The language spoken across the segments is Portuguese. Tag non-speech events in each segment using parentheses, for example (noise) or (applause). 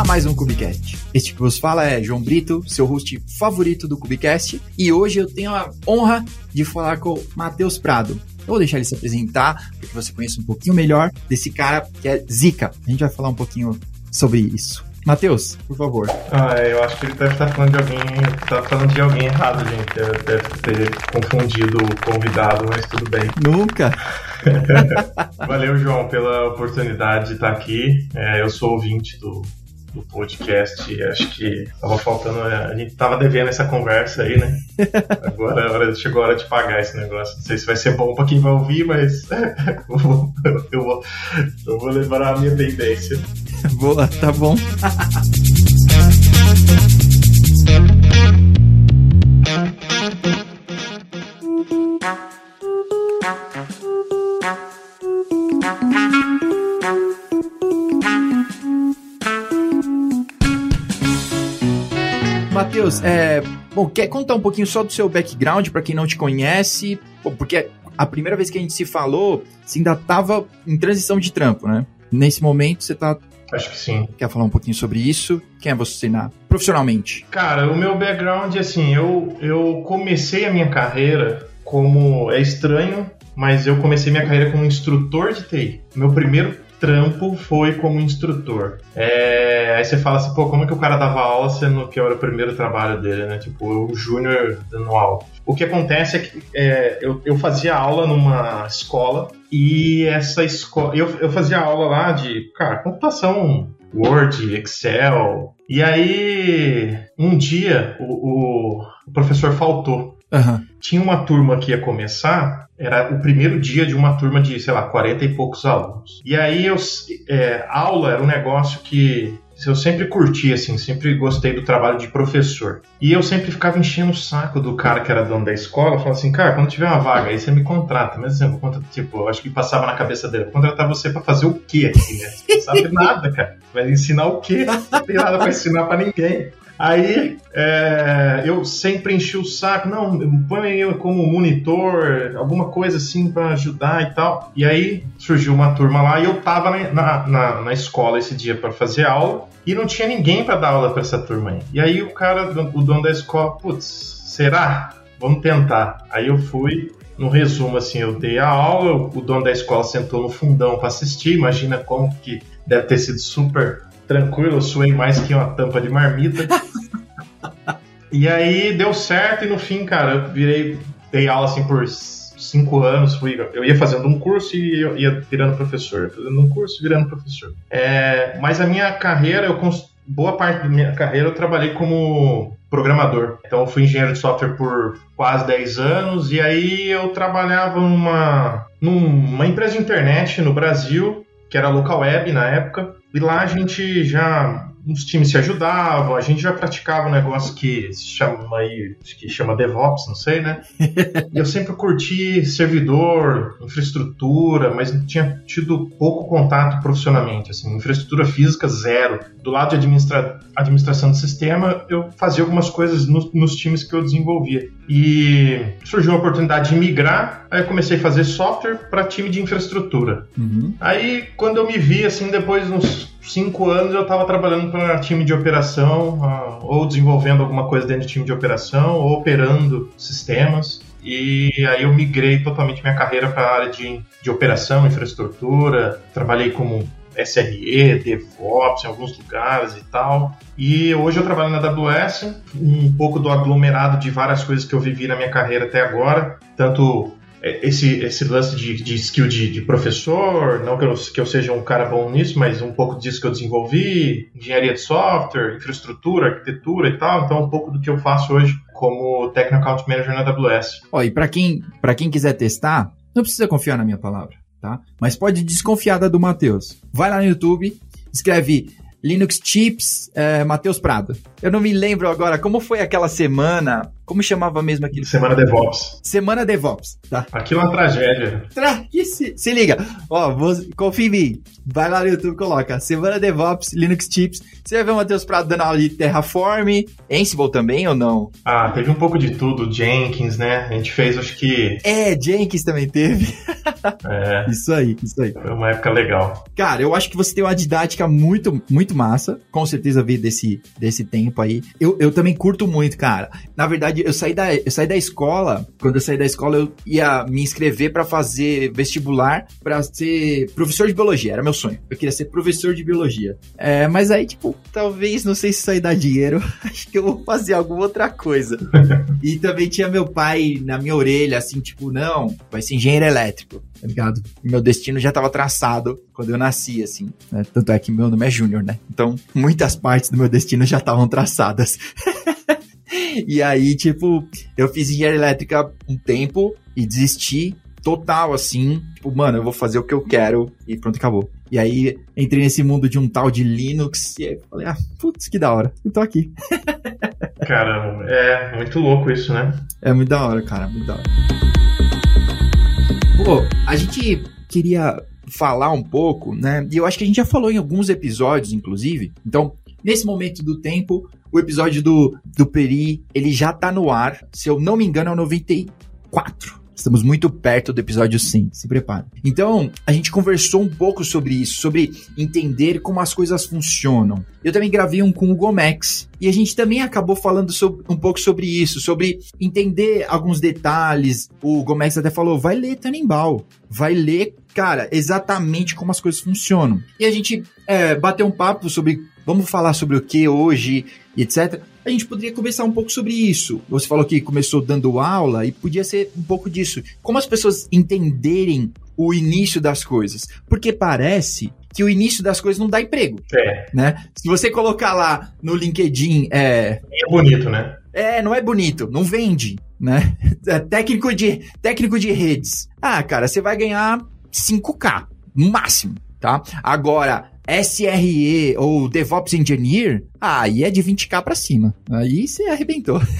a mais um Cubicast. Este que vos fala é João Brito, seu host favorito do Cubicast, e hoje eu tenho a honra de falar com o Matheus Prado. Eu vou deixar ele se apresentar, para que você conheça um pouquinho melhor desse cara que é Zika. A gente vai falar um pouquinho sobre isso. Matheus, por favor. Ah, eu acho que ele deve estar falando de alguém, tá falando de alguém errado, gente. Deve ter confundido o convidado, mas tudo bem. Nunca. (laughs) Valeu, João, pela oportunidade de estar aqui. É, eu sou ouvinte do, do podcast. Acho que tava faltando. A gente tava devendo essa conversa aí, né? (laughs) Agora chegou a hora de pagar esse negócio. Não sei se vai ser bom para quem vai ouvir, mas (laughs) eu, vou, eu, vou, eu vou levar a minha tendência. Boa, tá bom. (laughs) Matheus, é, bom, quer contar um pouquinho só do seu background para quem não te conhece? Bom, porque a primeira vez que a gente se falou, você ainda estava em transição de trampo, né? Nesse momento você tá Acho que sim. Quer falar um pouquinho sobre isso? Quem é você na, profissionalmente? Cara, o meu background, assim, eu, eu comecei a minha carreira como. É estranho, mas eu comecei minha carreira como instrutor de TI. Meu primeiro trampo foi como instrutor. É, aí você fala assim, pô, como é que o cara dava aula sendo que era o primeiro trabalho dele, né? Tipo, o júnior dando aula. O que acontece é que é, eu, eu fazia aula numa escola e essa escola. Eu, eu fazia aula lá de, cara, computação Word, Excel. E aí, um dia, o, o, professor faltou. Uhum. Tinha uma turma que ia começar, era o primeiro dia de uma turma de, sei lá, 40 e poucos alunos. E aí, eu, é, aula era um negócio que eu sempre curti, assim, sempre gostei do trabalho de professor. E eu sempre ficava enchendo o saco do cara que era dono da escola, falando assim, cara, quando tiver uma vaga aí, você me contrata. Mas assim, eu tipo, eu acho que passava na cabeça dele, vou contratar você para fazer o quê aqui, né? Você não sabe (laughs) nada, cara. Vai ensinar o quê? Não tem nada para ensinar para ninguém. Aí é, eu sempre enchi o saco, não, põe eu como monitor, alguma coisa assim para ajudar e tal. E aí surgiu uma turma lá e eu tava na, na, na escola esse dia para fazer aula e não tinha ninguém para dar aula para essa turma aí. E aí o cara, o dono da escola, putz, será? Vamos tentar. Aí eu fui, no resumo, assim, eu dei a aula, o dono da escola sentou no fundão para assistir. Imagina como que deve ter sido super tranquilo, eu suei mais que uma tampa de marmita. (laughs) e aí deu certo e no fim, cara, eu virei, dei aula assim por cinco anos, fui, eu ia fazendo um curso e eu ia virando professor, fazendo um curso virando professor. É, mas a minha carreira, eu boa parte da minha carreira eu trabalhei como programador. Então eu fui engenheiro de software por quase 10 anos e aí eu trabalhava numa, numa empresa de internet no Brasil, que era local web na época, e lá a gente já os times se ajudavam, a gente já praticava um negócio que se chama aí, que chama DevOps, não sei, né? (laughs) e eu sempre curti servidor, infraestrutura, mas tinha tido pouco contato profissionalmente, assim, infraestrutura física zero. Do lado de administra administração do sistema, eu fazia algumas coisas no, nos times que eu desenvolvia. E surgiu a oportunidade de migrar, aí eu comecei a fazer software para time de infraestrutura. Uhum. Aí, quando eu me vi, assim, depois uns cinco anos eu estava trabalhando para time de operação, uh, ou desenvolvendo alguma coisa dentro de time de operação, ou operando sistemas. E aí eu migrei totalmente minha carreira para a área de, de operação, infraestrutura. Trabalhei como SRE, DevOps em alguns lugares e tal. E hoje eu trabalho na AWS, um pouco do aglomerado de várias coisas que eu vivi na minha carreira até agora, tanto esse, esse lance de, de skill de, de, professor, não que eu, que eu seja um cara bom nisso, mas um pouco disso que eu desenvolvi, engenharia de software, infraestrutura, arquitetura e tal, então um pouco do que eu faço hoje como Technical Account Manager na AWS. Ó, e para quem, quem quiser testar, não precisa confiar na minha palavra, tá? Mas pode desconfiar da do Matheus. Vai lá no YouTube, escreve Linux Chips, é, Matheus Prado. Eu não me lembro agora como foi aquela semana Como chamava mesmo aquilo? Semana DevOps. Semana DevOps, tá? Aquilo é uma tragédia. Tra... Se, se liga. Ó, vou... confia em mim. Vai lá no YouTube, coloca Semana DevOps, Linux Tips. Você vai ver o Matheus Prado dando aula de Terraform, Ansible também ou não? Ah, teve um pouco de tudo. Jenkins, né? A gente fez, acho que... É, Jenkins também teve. É. (laughs) Isso aí, isso aí. Foi uma época legal. Cara, eu acho que você tem uma didática muito, muito massa. Com certeza veio desse, desse tempo aí. Eu, eu também curto muito, cara. Na verdade, eu saí, da, eu saí da escola. Quando eu saí da escola, eu ia me inscrever para fazer vestibular para ser professor de biologia. Era meu sonho. Eu queria ser professor de biologia. É, mas aí, tipo, talvez, não sei se isso aí dá dinheiro. (laughs) Acho que eu vou fazer alguma outra coisa. (laughs) e também tinha meu pai na minha orelha, assim, tipo, não, vai ser engenheiro elétrico tá ligado? Meu destino já estava traçado quando eu nasci, assim. Né? Tanto é que meu nome é Júnior, né? Então, muitas partes do meu destino já estavam traçadas. (laughs) e aí, tipo, eu fiz engenharia elétrica um tempo e desisti total, assim. Tipo, mano, eu vou fazer o que eu quero e pronto, acabou. E aí, entrei nesse mundo de um tal de Linux e aí falei, ah, putz, que da hora. Eu tô aqui. (laughs) Caramba, é muito louco isso, né? É muito da hora, cara, muito da hora. Pô, a gente queria falar um pouco, né? E eu acho que a gente já falou em alguns episódios, inclusive. Então, nesse momento do tempo, o episódio do, do Peri, ele já tá no ar. Se eu não me engano, é o 94. Estamos muito perto do episódio 100, se prepare. Então, a gente conversou um pouco sobre isso, sobre entender como as coisas funcionam. Eu também gravei um com o Gomex, e a gente também acabou falando sobre, um pouco sobre isso, sobre entender alguns detalhes. O Gomex até falou, vai ler Tannenbaum, vai ler, cara, exatamente como as coisas funcionam. E a gente é, bateu um papo sobre, vamos falar sobre o que hoje, etc a gente poderia conversar um pouco sobre isso. Você falou que começou dando aula e podia ser um pouco disso. Como as pessoas entenderem o início das coisas. Porque parece que o início das coisas não dá emprego. É. Né? Se você colocar lá no LinkedIn. É, é bonito, né? É, não é bonito, não vende, né? (laughs) É técnico, de, técnico de redes. Ah, cara, você vai ganhar 5K, no máximo, tá? Agora, SRE ou DevOps Engineer, aí é de 20k para cima. Aí você arrebentou. (laughs)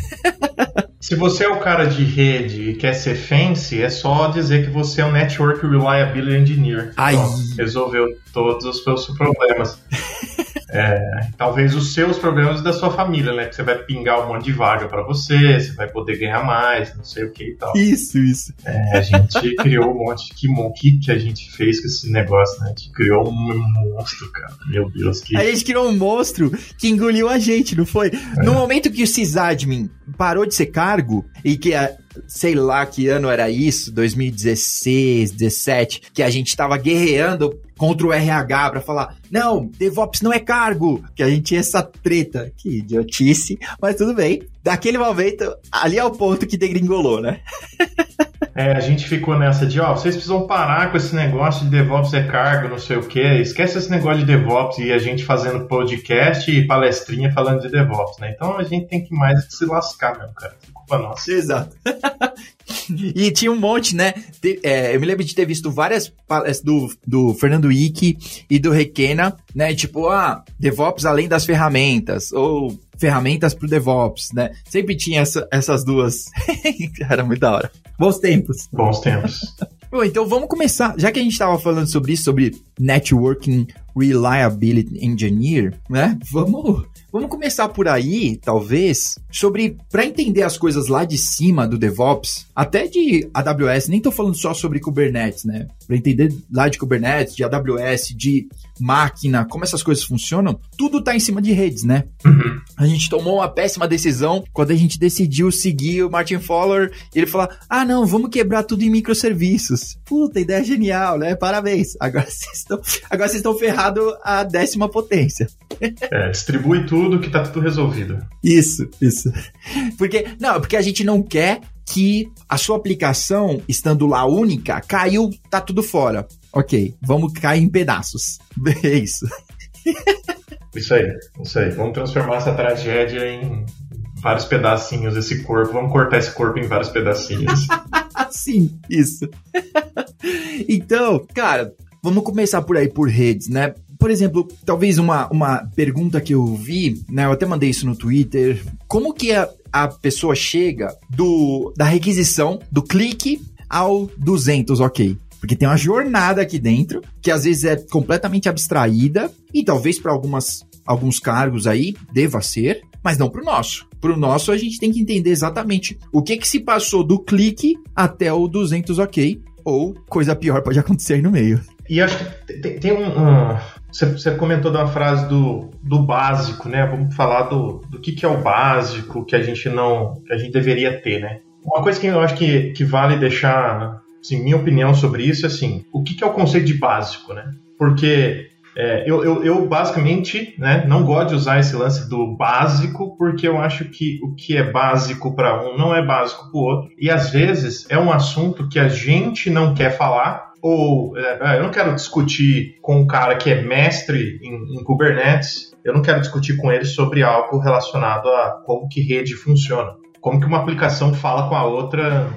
Se você é o cara de rede e quer ser fancy, é só dizer que você é um Network Reliability Engineer. Aí. resolveu todos os seus problemas. (laughs) É, talvez os seus problemas da sua família, né? Que você vai pingar um monte de vaga para você, você vai poder ganhar mais, não sei o que e tal. Isso, isso. É, a gente (laughs) criou um monte de. Que, que a gente fez com esse negócio, né? A gente criou um monstro, cara. Meu Deus. Que... A gente criou um monstro que engoliu a gente, não foi? É. No momento que o sysadmin parou de ser cargo e que a, sei lá que ano era isso, 2016, 17, que a gente tava guerreando contra o RH para falar: não, DevOps não é cargo, que a gente tinha essa treta. Que idiotice, mas tudo bem. Daquele momento, ali é o ponto que degringolou, né? (laughs) É, a gente ficou nessa de, ó, vocês precisam parar com esse negócio de DevOps é cargo, não sei o quê. Esquece esse negócio de DevOps e a gente fazendo podcast e palestrinha falando de DevOps, né? Então a gente tem que mais se lascar mesmo, cara. Culpa nossa. Exato. (laughs) (laughs) e tinha um monte, né? é, eu me lembro de ter visto várias palestras do, do Fernando Ike e do Requena, né? Tipo, ah, DevOps além das ferramentas, ou ferramentas pro DevOps, né? Sempre tinha essa, essas duas. (laughs) Era muito da hora. Bons tempos. Bons tempos. (laughs) Bom, então vamos começar. Já que a gente estava falando sobre isso, sobre Networking Reliability Engineer, né? Vamos, vamos começar por aí, talvez, sobre para entender as coisas lá de cima do DevOps, até de AWS, nem tô falando só sobre Kubernetes, né? Para entender lá de Kubernetes, de AWS, de máquina, como essas coisas funcionam, tudo tá em cima de redes, né? Uhum. A gente tomou uma péssima decisão quando a gente decidiu seguir o Martin Fowler e ele falou: ah, não, vamos quebrar tudo em microserviços. Puta, ideia genial, né? Parabéns. Agora (laughs) vocês estão, agora vocês estão ferrados a décima potência. É, distribui tudo que tá tudo resolvido. Isso, isso. Porque, não, porque a gente não quer que a sua aplicação, estando lá única, caiu, tá tudo fora. Ok, vamos cair em pedaços. (laughs) É isso. Isso aí, isso aí. Vamos transformar essa tragédia em vários pedacinhos, esse corpo. Vamos cortar esse corpo em vários pedacinhos. (laughs) Sim, isso. (laughs) então, cara, vamos começar por aí, por redes, né? Por exemplo, talvez uma, uma pergunta que eu vi, né? Eu até mandei isso no Twitter. Como que é a pessoa chega do da requisição, do clique ao 200 ok. Porque tem uma jornada aqui dentro que às vezes é completamente abstraída e talvez para algumas alguns cargos aí deva ser, mas não para o nosso. Para o nosso a gente tem que entender exatamente o que que se passou do clique até o 200 ok ou coisa pior pode acontecer aí no meio. E acho que tem, um, você, você, comentou da frase do, do básico, né? Vamos falar do, do que, que é o básico que a gente não. que a gente deveria ter, né? Uma coisa que eu acho que, que vale deixar, assim, minha opinião sobre isso é assim, o que, que é o conceito de básico, né? Porque é, eu, eu, eu, basicamente né, não gosto de usar esse lance do básico, porque eu acho que o que é básico para um não é básico para o outro. E às vezes é um assunto que a gente não quer falar ou é, é, eu não quero discutir com um cara que é mestre em, em, Kubernetes, eu não quero discutir com ele sobre algo relacionado a como que rede funciona, como que uma aplicação fala com a outra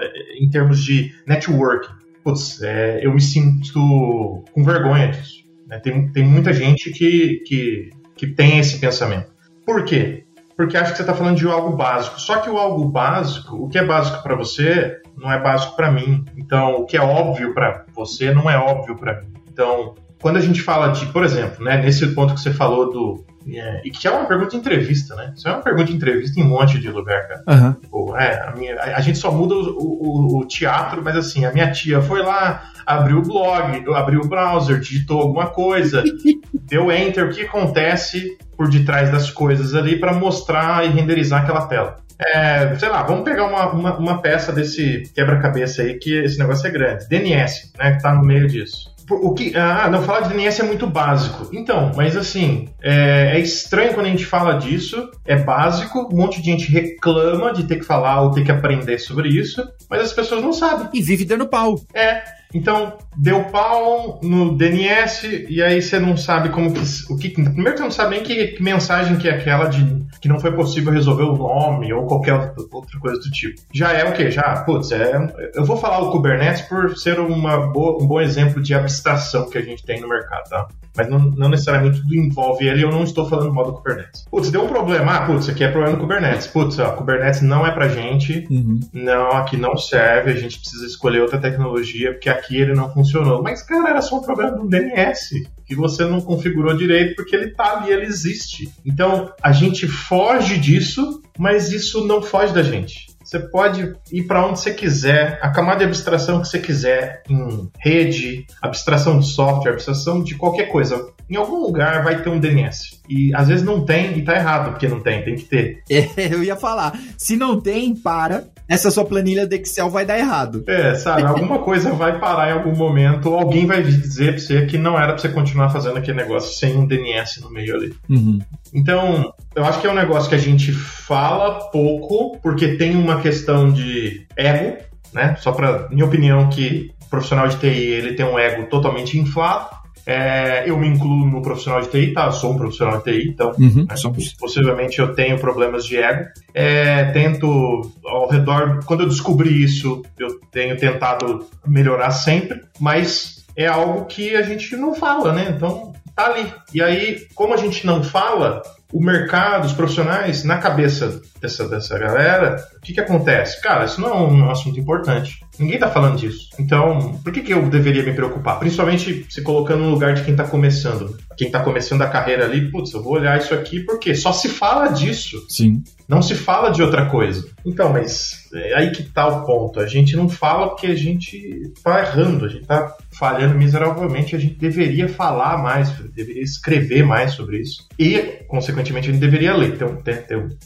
é, em termos de network. Putz, é, eu me sinto com vergonha disso. Né? Tem, tem muita gente que, que, que tem esse pensamento. Por quê? Porque acha que você está falando de algo básico. Só que o algo básico, o que é básico para você, não é básico para mim. Então, o que é óbvio para você não é óbvio para mim. Então, quando a gente fala de, por exemplo, né, nesse ponto que você falou do. É, e que é uma pergunta de entrevista, né? Isso é uma pergunta de entrevista em um monte de lugar, cara. Uhum. Tipo, é, a, minha, a, a, gente só muda o, o, o, teatro, mas assim, a minha tia foi lá, abriu o blog, abriu o browser, digitou alguma coisa, (laughs) deu enter, o que acontece por detrás das coisas ali para mostrar e renderizar aquela tela. É, sei lá, vamos pegar uma, uma, uma peça desse quebra-cabeça aí, que esse negócio é grande. DNS, né, que tá no meio disso. O que, ah, não falar de DNS é muito básico. Então, mas assim, é, é, estranho quando a gente fala disso, é básico, um monte de gente reclama de ter que falar ou ter que aprender sobre isso, mas as pessoas não sabem. E vive dando pau. É, então, deu pau no DNS e aí você não sabe como que. O que primeiro você não sabe nem que, que, mensagem que é aquela de que não foi possível resolver o nome ou qualquer outra coisa do tipo. Já é o quê? Já, putz, é, eu vou falar o Kubernetes por ser uma boa, um bom exemplo de abstração que a gente tem no mercado, tá? Mas não, não necessariamente tudo envolve ele, eu não estou falando mal do Kubernetes. Putz, deu um problema. Ah, putz, aqui é problema do Kubernetes. Putz, ó, Kubernetes não é pra gente. Uhum. Não, aqui não serve, a gente precisa escolher outra tecnologia, porque aqui aqui ele não funcionou. Mas, cara, era só um problema do DNS, que você não configurou direito porque ele tá ali, ele existe. Então, a gente foge disso, mas isso não foge da gente. Você pode ir para onde você quiser, a camada de abstração que você quiser, em rede, abstração de software, abstração de qualquer coisa. Em algum lugar vai ter um DNS. E às vezes não tem e tá errado porque não tem, tem que ter. É, (laughs) eu ia falar. Se não tem, para. Essa sua planilha de Excel vai dar errado. É, sabe? Alguma coisa vai parar em algum momento, ou alguém vai dizer pra você que não era pra você continuar fazendo aquele negócio sem um DNS no meio ali. Uhum. Então, eu acho que é um negócio que a gente fala pouco, porque tem uma questão de ego, né? Só pra minha opinião, que o profissional de TI ele tem um ego totalmente inflado. É, eu me incluo no profissional de TI, tá? Eu sou um profissional de TI, então uhum, né, possivelmente eu tenho problemas de ego. É, tento ao redor, quando eu descobri isso, eu tenho tentado melhorar sempre, mas é algo que a gente não fala, né? Então tá ali. E aí, como a gente não fala, o mercado, os profissionais, na cabeça dessa, dessa galera, o que, que acontece? Cara, isso não é um assunto importante. Ninguém tá falando disso. Então, por que, que eu deveria me preocupar? Principalmente se colocando no lugar de quem tá começando. Quem tá começando a carreira ali, putz, eu vou olhar isso aqui porque só se fala disso. Sim. Não se fala de outra coisa. Então, mas é aí que tá o ponto. A gente não fala porque a gente tá errando, a gente tá falhando miseravelmente. A gente deveria falar mais, deveria escrever mais sobre isso. E, consequentemente, a gente deveria ler. Então,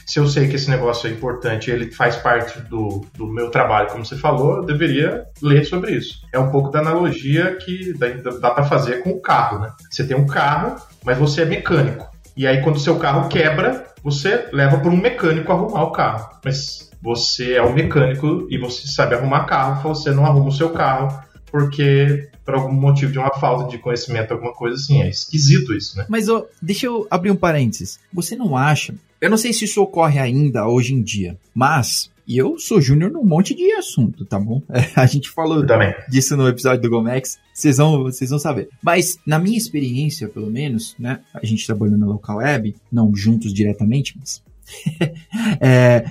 se eu sei que esse negócio é importante, ele faz parte do, do meu trabalho, como você falou, eu deveria ler sobre isso. É um pouco da analogia que dá, dá para fazer com o carro, né? Você tem um carro, mas você é mecânico. E aí, quando seu carro quebra, você leva para um mecânico arrumar o carro. Mas você é um mecânico e você sabe arrumar carro, você não arruma o seu carro porque por algum motivo de uma falta de conhecimento, alguma coisa assim. É esquisito isso, né? Mas deixa eu abrir um parênteses. Você não acha? Eu não sei se isso ocorre ainda hoje em dia, mas e eu sou júnior num monte de assunto, tá bom? (laughs) a gente falou Também. disso no episódio do Gomex, vocês vão, vocês vão saber. Mas, na minha experiência, pelo menos, né? A gente trabalhou na Local Web, não juntos diretamente, mas (laughs) É,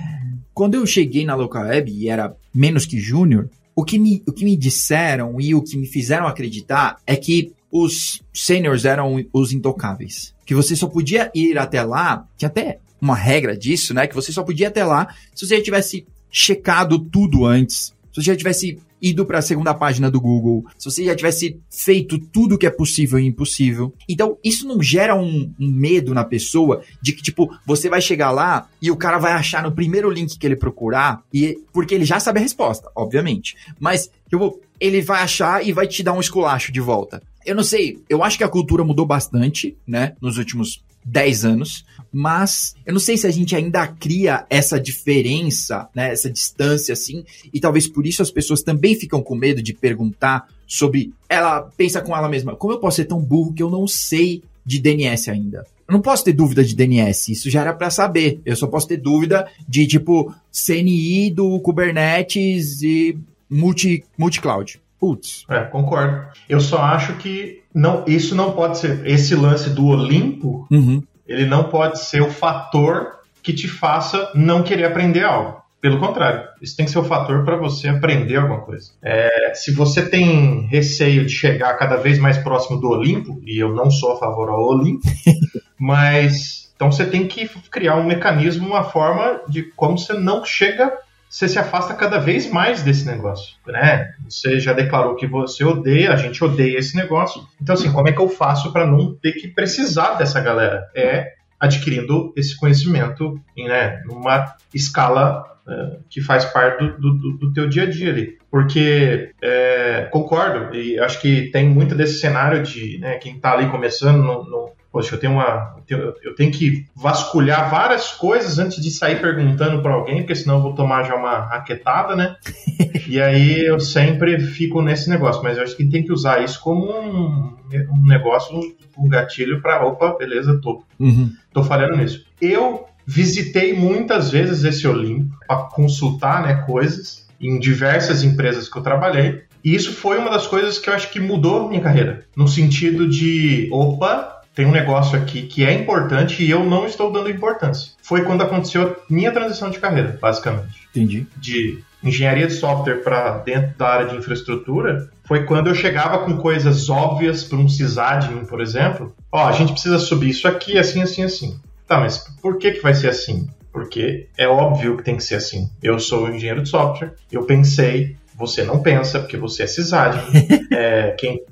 quando eu cheguei na local web e era menos que júnior, o que, me, o que me disseram e o que me fizeram acreditar é que os seniors eram os intocáveis. Que você só podia ir até lá, tinha até uma regra disso, né? Que você só podia até lá se você já tivesse checado tudo antes. Se você já tivesse ido para a segunda página do Google, se você já tivesse feito tudo que é possível e impossível. Então, isso não gera um, um, medo na pessoa de que, tipo, você vai chegar lá e o cara vai achar no primeiro link que ele procurar, e porque ele já sabe a resposta, obviamente. Mas, tipo, ele vai achar e vai te dar um esculacho de volta. Eu não sei, eu acho que a cultura mudou bastante, né, nos últimos 10 anos, mas eu não sei se a gente ainda cria essa diferença, né, essa distância assim, e talvez por isso as pessoas também ficam com medo de perguntar sobre. Ela pensa com ela mesma: como eu posso ser tão burro que eu não sei de DNS ainda? Eu não posso ter dúvida de DNS, isso já era para saber. Eu só posso ter dúvida de tipo CNI do Kubernetes e multi, multi-cloud. Putz. É, concordo. Eu só acho que não, isso não pode ser. Esse lance do Olimpo, uhum. ele não pode ser o fator que te faça não querer aprender algo. Pelo contrário, isso tem que ser o fator para você aprender alguma coisa. É, se você tem receio de chegar cada vez mais próximo do Olimpo, e eu não sou a favor ao Olimpo, (laughs) mas então você tem que criar um mecanismo, uma forma de como você não chega você se afasta cada vez mais desse negócio, né? Você já declarou que você odeia, a gente odeia esse negócio. Então, assim, como é que eu faço para não ter que precisar dessa galera? É adquirindo esse conhecimento, né, numa escala uh, que faz parte do, do, do, teu dia a dia ali. Porque é, concordo, e acho que tem muito desse cenário de né, quem está ali começando no, no poxa, eu tenho uma. Eu tenho que vasculhar várias coisas antes de sair perguntando para alguém, porque senão eu vou tomar já uma raquetada, né? (laughs) e aí eu sempre fico nesse negócio, mas eu acho que tem que usar isso como um, um negócio, um gatilho para, opa, beleza, tô, uhum. tô falhando nisso. Eu visitei muitas vezes esse Olimpo para consultar né, coisas em diversas empresas que eu trabalhei. E isso foi uma das coisas que eu acho que mudou minha carreira. No sentido de, opa, tem um negócio aqui que é importante e eu não estou dando importância. Foi quando aconteceu a minha transição de carreira, basicamente. Entendi. De engenharia de software para dentro da área de infraestrutura, foi quando eu chegava com coisas óbvias para um sysadmin, por exemplo. Ó, a gente precisa subir isso aqui, assim, assim, assim. Tá, mas por que, que vai ser assim? Porque é óbvio que tem que ser assim. Eu sou engenheiro de software, eu pensei, você não pensa, porque você é sysadmin. (laughs) é, quem,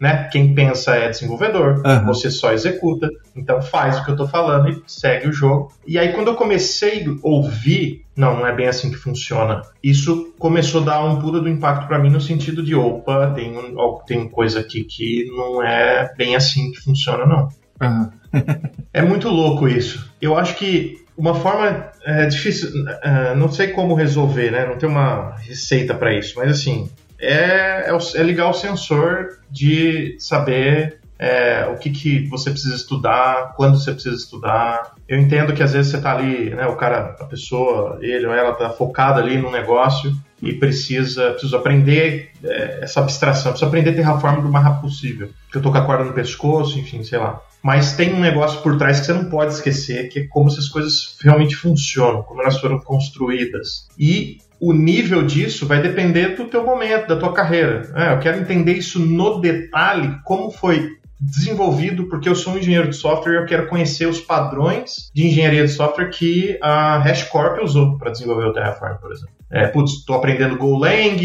né, quem pensa é desenvolvedor, uhum. você só executa. Então faz o que eu estou falando e segue o jogo. E aí quando eu comecei a ouvir, não, não é bem assim que funciona. Isso começou a dar um puta do impacto para mim no sentido de, opa, tem, tem coisa aqui que não é bem assim que funciona, não. Uhum. é muito louco isso. Eu acho que uma forma é difícil, é, não sei como resolver, né? Não tem uma receita para isso, mas assim é, é, é, ligar o sensor de saber é, o que, que você precisa estudar, quando você precisa estudar. Eu entendo que às vezes você está ali, né? O cara, a pessoa, ele ou ela está focado ali no negócio e precisa, precisa aprender é, essa abstração, precisa aprender Terraform do mais rápido possível. Porque eu tô com a corda no pescoço, enfim, sei lá mas tem um negócio por trás que você não pode esquecer, que é como essas coisas realmente funcionam, como elas foram construídas. E o nível disso vai depender do teu momento, da tua carreira. É, eu quero entender isso no detalhe, como foi desenvolvido, porque eu sou um engenheiro de software e eu quero conhecer os padrões de engenharia de software que a HashiCorp usou para desenvolver o Terraform, por exemplo. É, putz, estou aprendendo Golang,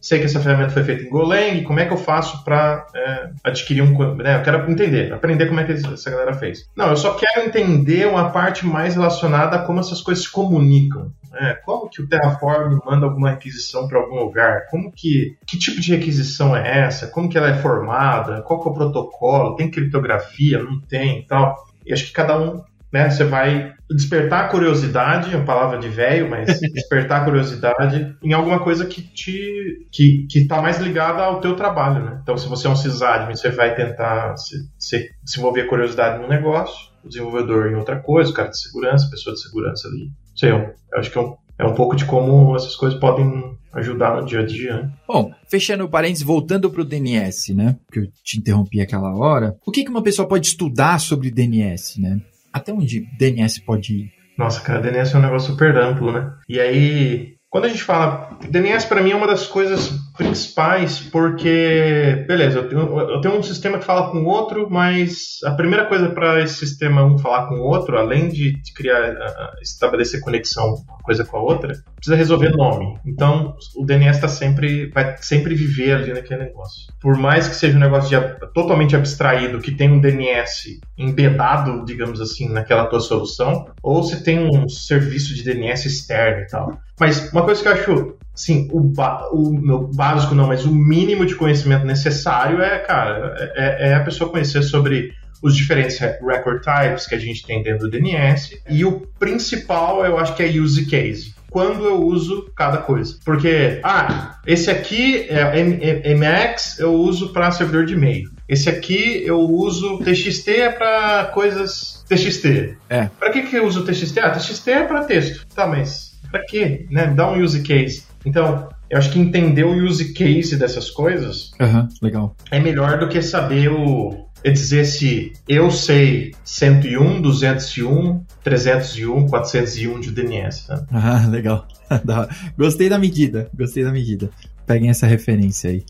sei que essa ferramenta foi feita em Golang, como é que eu faço para é, adquirir um. Né, eu quero entender, aprender como é que essa galera fez. Não, eu só quero entender uma parte mais relacionada a como essas coisas se comunicam. Né? Como que o Terraform manda alguma requisição para algum lugar? Como que. Que tipo de requisição é essa? Como que ela é formada? Qual que é o protocolo? Tem criptografia? Não tem e tal. E acho que cada um né? Você vai despertar a curiosidade, é uma palavra de velho, mas (laughs) despertar a curiosidade em alguma coisa que te que, que tá mais ligada ao teu trabalho, né? Então, se você é um sysadmin, você vai tentar se, se desenvolver a curiosidade no negócio, o desenvolvedor em outra coisa, o cara de segurança, a pessoa de segurança ali. Sei, eu, eu acho que é um, é um pouco de como essas coisas podem ajudar no dia a dia. Né? Bom, fechando o parênteses, voltando para o DNS, né? Que eu te interrompi aquela hora. O que, que uma pessoa pode estudar sobre DNS, né? Até onde DNS pode Nossa, cara, DNS é um negócio super amplo, né? E aí, quando a gente fala. DNS para mim é uma das coisas principais, porque, beleza, eu tenho, eu tenho, um sistema que fala com o outro, mas a primeira coisa para esse sistema um falar com o outro, além de criar, estabelecer conexão uma coisa com a outra, precisa resolver nome. Então, o DNS tá sempre, vai sempre viver ali naquele negócio. Por mais que seja um negócio de, totalmente abstraído, que tem um DNS embedado, digamos assim, naquela tua solução, ou se tem um serviço de DNS externo e tal. Mas uma coisa que eu acho, assim, o, meu básico não, mas o mínimo de conhecimento necessário é, cara, é, é a pessoa conhecer sobre os diferentes record types que a gente tem dentro do DNS e o principal eu acho que é use case quando eu uso cada coisa. Porque, ah, esse aqui é MX, eu uso para servidor de e-mail. Esse aqui eu uso TXT é para coisas TXT. É. Para que que eu uso TXT? Ah, TXT é para texto. Tá, mas para quê? Né? Dá um use case. Então, eu acho que entender o use case dessas coisas uhum, legal. é melhor do que saber o. É dizer se eu sei 101, 201, 301, 401 de DNS. Né? Ah, (laughs) legal. (laughs) gostei da medida, gostei da medida. Peguem essa referência aí.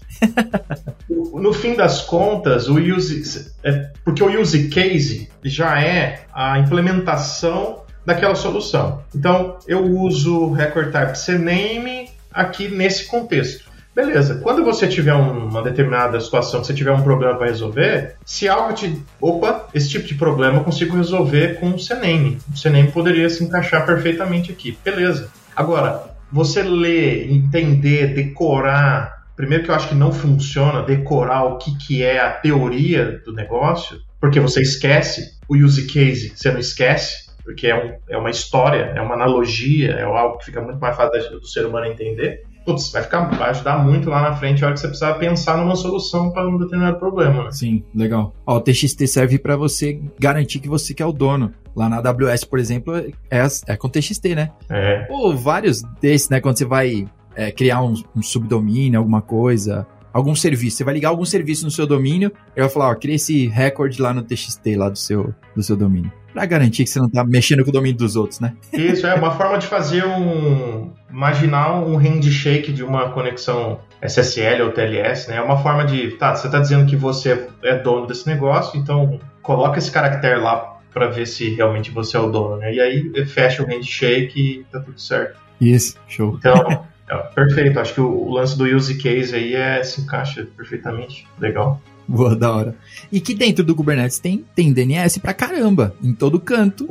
no fim das contas, o use, é, porque o use case já é a implementação daquela solução. Então, eu uso record type cname aqui nesse contexto. Beleza, quando você tiver uma determinada situação, você tiver um problema para resolver, se algo te. Opa, esse tipo de problema eu consigo resolver com o CNAME. O CNAME poderia se encaixar perfeitamente aqui. Beleza. Agora, você ler, entender, decorar. Primeiro que eu acho que não funciona decorar o que, que é a teoria do negócio, porque você esquece o use case, você não esquece porque é, um, é uma história, é uma analogia, é algo que fica muito mais fácil do ser humano entender. Putz, vai, ficar, vai ajudar muito lá na frente a hora que você precisar pensar numa solução para um determinado problema. Né? Sim, legal. Ó, o TXT serve para você garantir que você que é o dono. Lá na AWS, por exemplo, é, é com TXT, né? É. Ou vários desses, né? Quando você vai é, criar um, um subdomínio, alguma coisa, algum serviço. Você vai ligar algum serviço no seu domínio, e vai falar, ó, cria esse recorde lá no TXT, lá do seu, do seu domínio. Pra garantir que você não tá mexendo com o domínio dos outros, né? Isso, é uma forma de fazer um. Imaginar um handshake de uma conexão SSL ou TLS, né? É uma forma de. Tá, você tá dizendo que você é dono desse negócio, então coloca esse caractere lá para ver se realmente você é o dono, né? E aí fecha o handshake e tá tudo certo. Isso, show. Então, (laughs) perfeito. Acho que o, lance do use case aí é, se encaixa perfeitamente. Legal. Boa, da hora. E que dentro do Kubernetes tem, tem DNS pra caramba, em todo canto,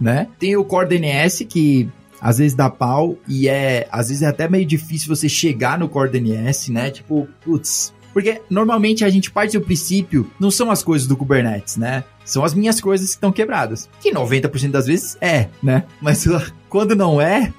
né? Tem o Core DNS que às vezes dá pau e é, às vezes é até meio difícil você chegar no Core DNS, né? Tipo, putz, porque normalmente a gente parte do princípio, não são as coisas do Kubernetes, né? São as minhas coisas que estão quebradas. Que 90% das vezes é, né? Mas (laughs) quando não é,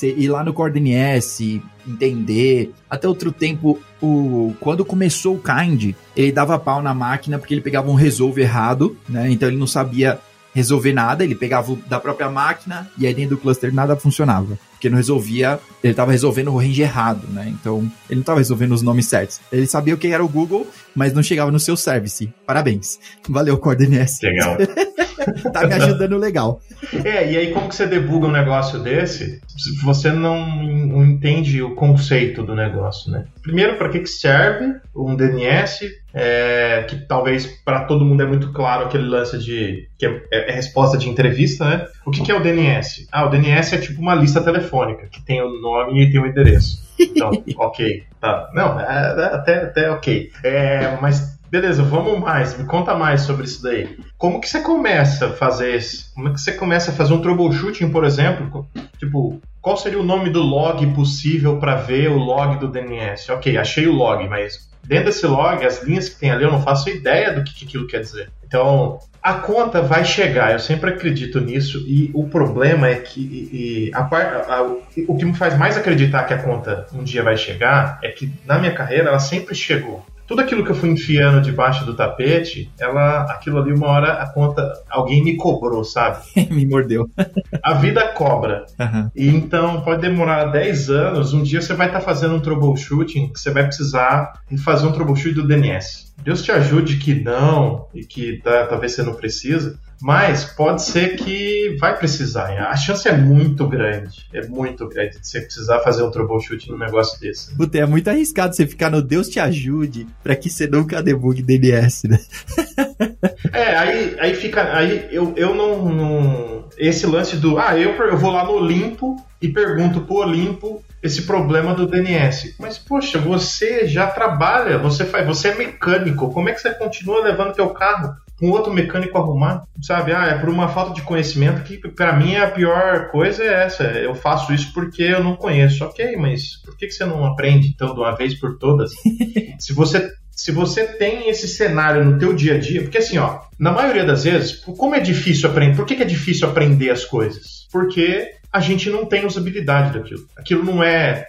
você ir lá no Core DNS, entender. Até outro tempo, o, quando começou o Kind, ele dava pau na máquina porque ele pegava um resolve errado, né? Então ele não sabia resolver nada, ele pegava da própria máquina e aí dentro do cluster nada funcionava. Porque não resolvia, ele estava resolvendo o range errado, né? Então ele não estava resolvendo os nomes certos. Ele sabia o que era o Google, mas não chegava no seu service. Parabéns. Valeu, CordeNS. Legal. (laughs) (laughs) tá me ajudando legal. É, e aí como que você debuga um negócio desse se você não, entende o conceito do negócio, né? Primeiro, para que, que serve um DNS? É, que talvez para todo mundo é muito claro aquele lance de que é, é resposta de entrevista, né? O que, que, é o DNS? Ah, o DNS é tipo uma lista telefônica que tem o nome e tem o endereço. Então, (laughs) ok, tá. Não, é, é, até, até ok. É, mas Beleza, vamos mais. Me conta mais sobre isso daí. Como que você começa a fazer isso? Como é que você começa a fazer um troubleshooting, por exemplo? Tipo, qual seria o nome do log possível para ver o log do DNS? Ok, achei o log, mas dentro desse log, as linhas que tem ali, eu não faço ideia do que, que aquilo quer dizer. Então, a conta vai chegar, eu sempre acredito nisso, e o problema é que e, a, a, o que me faz mais acreditar que a conta um dia vai chegar é que na minha carreira ela sempre chegou tudo aquilo que eu fui enfiando debaixo do tapete, ela, aquilo ali uma hora a conta, alguém me cobrou, sabe? (laughs) me mordeu. a vida cobra. Uhum. E então pode demorar 10 anos, um dia você vai estar tá fazendo um troubleshooting que você vai precisar fazer um troubleshooting do DNS. Deus te ajude que não, e que tá, talvez você não precisa, Mas pode ser que vai precisar. A chance é muito grande. É muito grande de você precisar fazer um troubleshoot num negócio desse. Puta, é muito arriscado você ficar no Deus te ajude para que você nunca debugue DNS, né? (laughs) é, aí, aí fica. Aí eu, eu não, não. Esse lance do. Ah, eu, eu vou lá no Olimpo e pergunto pro Olimpo esse problema do DNS. Mas, poxa, você já trabalha, você faz, você é mecânico, como é que você continua levando teu carro um outro mecânico arrumar? Sabe, ah, é por uma falta de conhecimento que para mim a pior coisa é essa. Eu faço isso porque eu não conheço. Ok, mas por que, você não aprende então de uma vez por todas? (laughs) Se você se você tem esse cenário no teu dia a dia, porque assim, ó, na maioria das vezes, como é difícil aprender? Por que, que é difícil aprender as coisas? Porque a gente não tem usabilidade daquilo. Aquilo não é.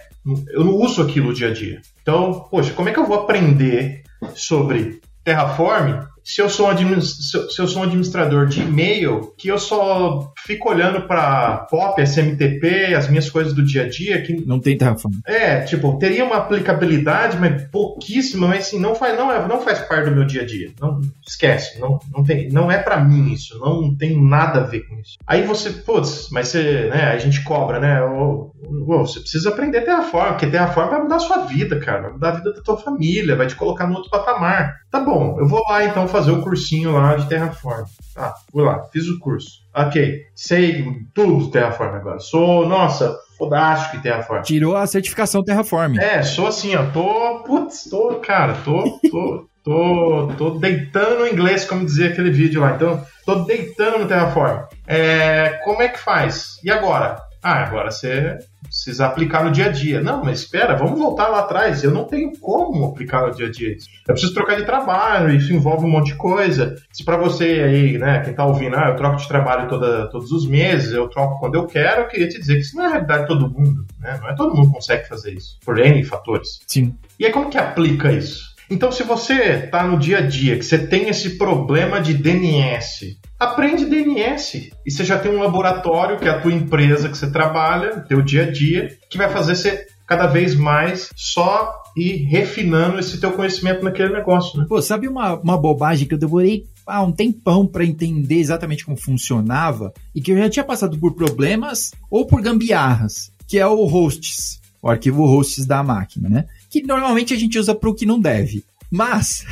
Eu não uso aquilo no dia a dia. Então, poxa, como é que eu vou aprender sobre Terraform se eu sou um, se eu sou um administrador de e-mail que eu só fico olhando para POP, SMTP, as minhas coisas do dia a dia que não tem Terraform. É, tipo, teria uma aplicabilidade, mas pouquíssima, mas assim, não faz não, é, não faz parte do meu dia a dia. Não esquece, não, não tem, não é para mim isso, não tem nada a ver com isso. Aí você, putz, mas você, né, a gente cobra, né? Ou, ou, você precisa aprender Terraform, porque Terraform vai mudar a sua vida, cara, vai mudar a vida da tua família, vai te colocar no outro patamar. Tá bom, eu vou lá então fazer o cursinho lá de Terraform. Ah, fui lá, fiz o curso. Ok, sei tudo do Terraform agora. Sou, nossa, fodástico em Terraform. Tirou a certificação Terraform. É, sou assim, ó, tô, putz, tô, cara, tô, tô, tô, tô deitando no inglês, como dizia aquele vídeo lá. Então, tô deitando no Terraform. É, como é que faz? E agora? Ah, agora você precisa aplicar no dia a dia. Não, mas espera, vamos voltar lá atrás. Eu não tenho como aplicar no dia a dia isso. Eu preciso trocar de trabalho, isso envolve um monte de coisa. Se para você aí, né, quem tá ouvindo, ah, eu troco de trabalho toda, todos os meses, eu troco quando eu quero, eu queria te dizer que isso não é a realidade de todo mundo, né? Não é todo mundo que consegue fazer isso, por N fatores. Sim. E aí como que aplica isso? Então, se você está no dia a dia, que você tem esse problema de DNS, aprende DNS. E você já tem um laboratório, que é a tua empresa que você trabalha, teu dia a dia, que vai fazer você cada vez mais só ir refinando esse teu conhecimento naquele negócio. Né? Pô, sabe uma, uma bobagem que eu demorei ah, um tempão para entender exatamente como funcionava e que eu já tinha passado por problemas ou por gambiarras, que é o hosts, o arquivo hosts da máquina, né? que normalmente a gente usa para o que não deve. Mas,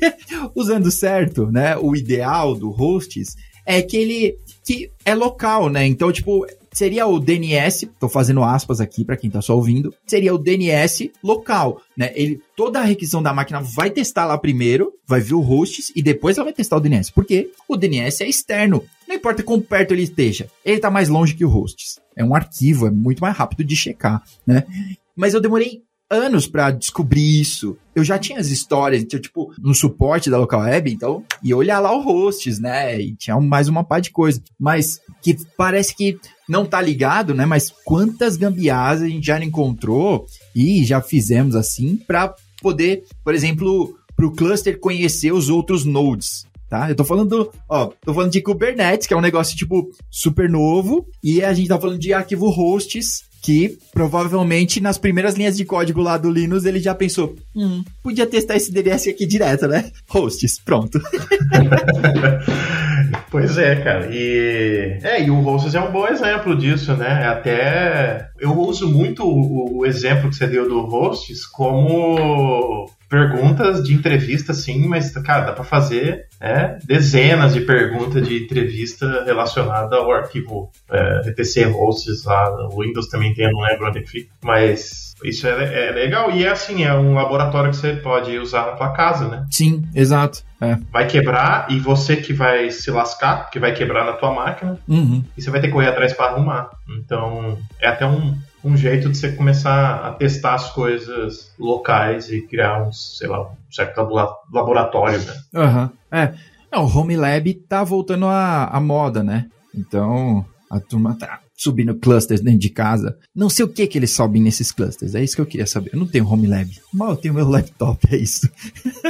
(laughs) usando certo, né, o ideal do hosts é que ele que é local, né? Então, tipo, seria o DNS, tô fazendo aspas aqui para quem tá só ouvindo, seria o DNS local, né? Ele toda a requisição da máquina vai testar lá primeiro, vai ver o hosts e depois ela vai testar o DNS, porque o DNS é externo. Não importa quão perto ele esteja, ele tá mais longe que o hosts. É um arquivo, é muito mais rápido de checar, né? Mas eu demorei anos para descobrir isso. Eu já tinha as histórias, então, tipo, no suporte da local web, então, ia olhar lá o hosts, né? E tinha mais uma par de coisa. Mas que parece que não tá ligado, né? Mas quantas gambiarras a gente já encontrou e já fizemos assim para poder, por exemplo, para o cluster conhecer os outros nodes. Tá? Eu tô falando, ó, tô falando de Kubernetes, que é um negócio tipo super novo, e a gente tá falando de arquivo hosts que provavelmente nas primeiras linhas de código lá do Linux ele já pensou, hum, podia testar esse DNS aqui direto, né? Hosts, pronto. (laughs) pois é, cara. E é, e o Hosts é um bom exemplo disso, né? Até eu uso muito o, o exemplo que você deu do Hosts como perguntas de entrevista, sim, mas, cara, dá para fazer é, dezenas de perguntas de entrevista relacionada ao arquivo é, etc hosts lá. O Windows também tem, eu não lembro onde fica, mas isso é, é, legal. E é assim, é um laboratório que você pode usar na tua casa, né? Sim, exato. É. Vai quebrar e você que vai se lascar, porque vai quebrar na tua máquina, uhum. e você vai ter que correr atrás para arrumar. Então, é até um, um jeito de você começar a testar as coisas locais e criar um, sei lá, um certo laboratório, né? Aham. Uhum. É. é. O Home Lab tá voltando à, à moda, né? Então, a turma tá subindo clusters dentro de casa. Não sei o que que eles sobem nesses clusters. É isso que eu queria saber. Eu não tenho home lab. Mal eu tenho meu laptop, é isso.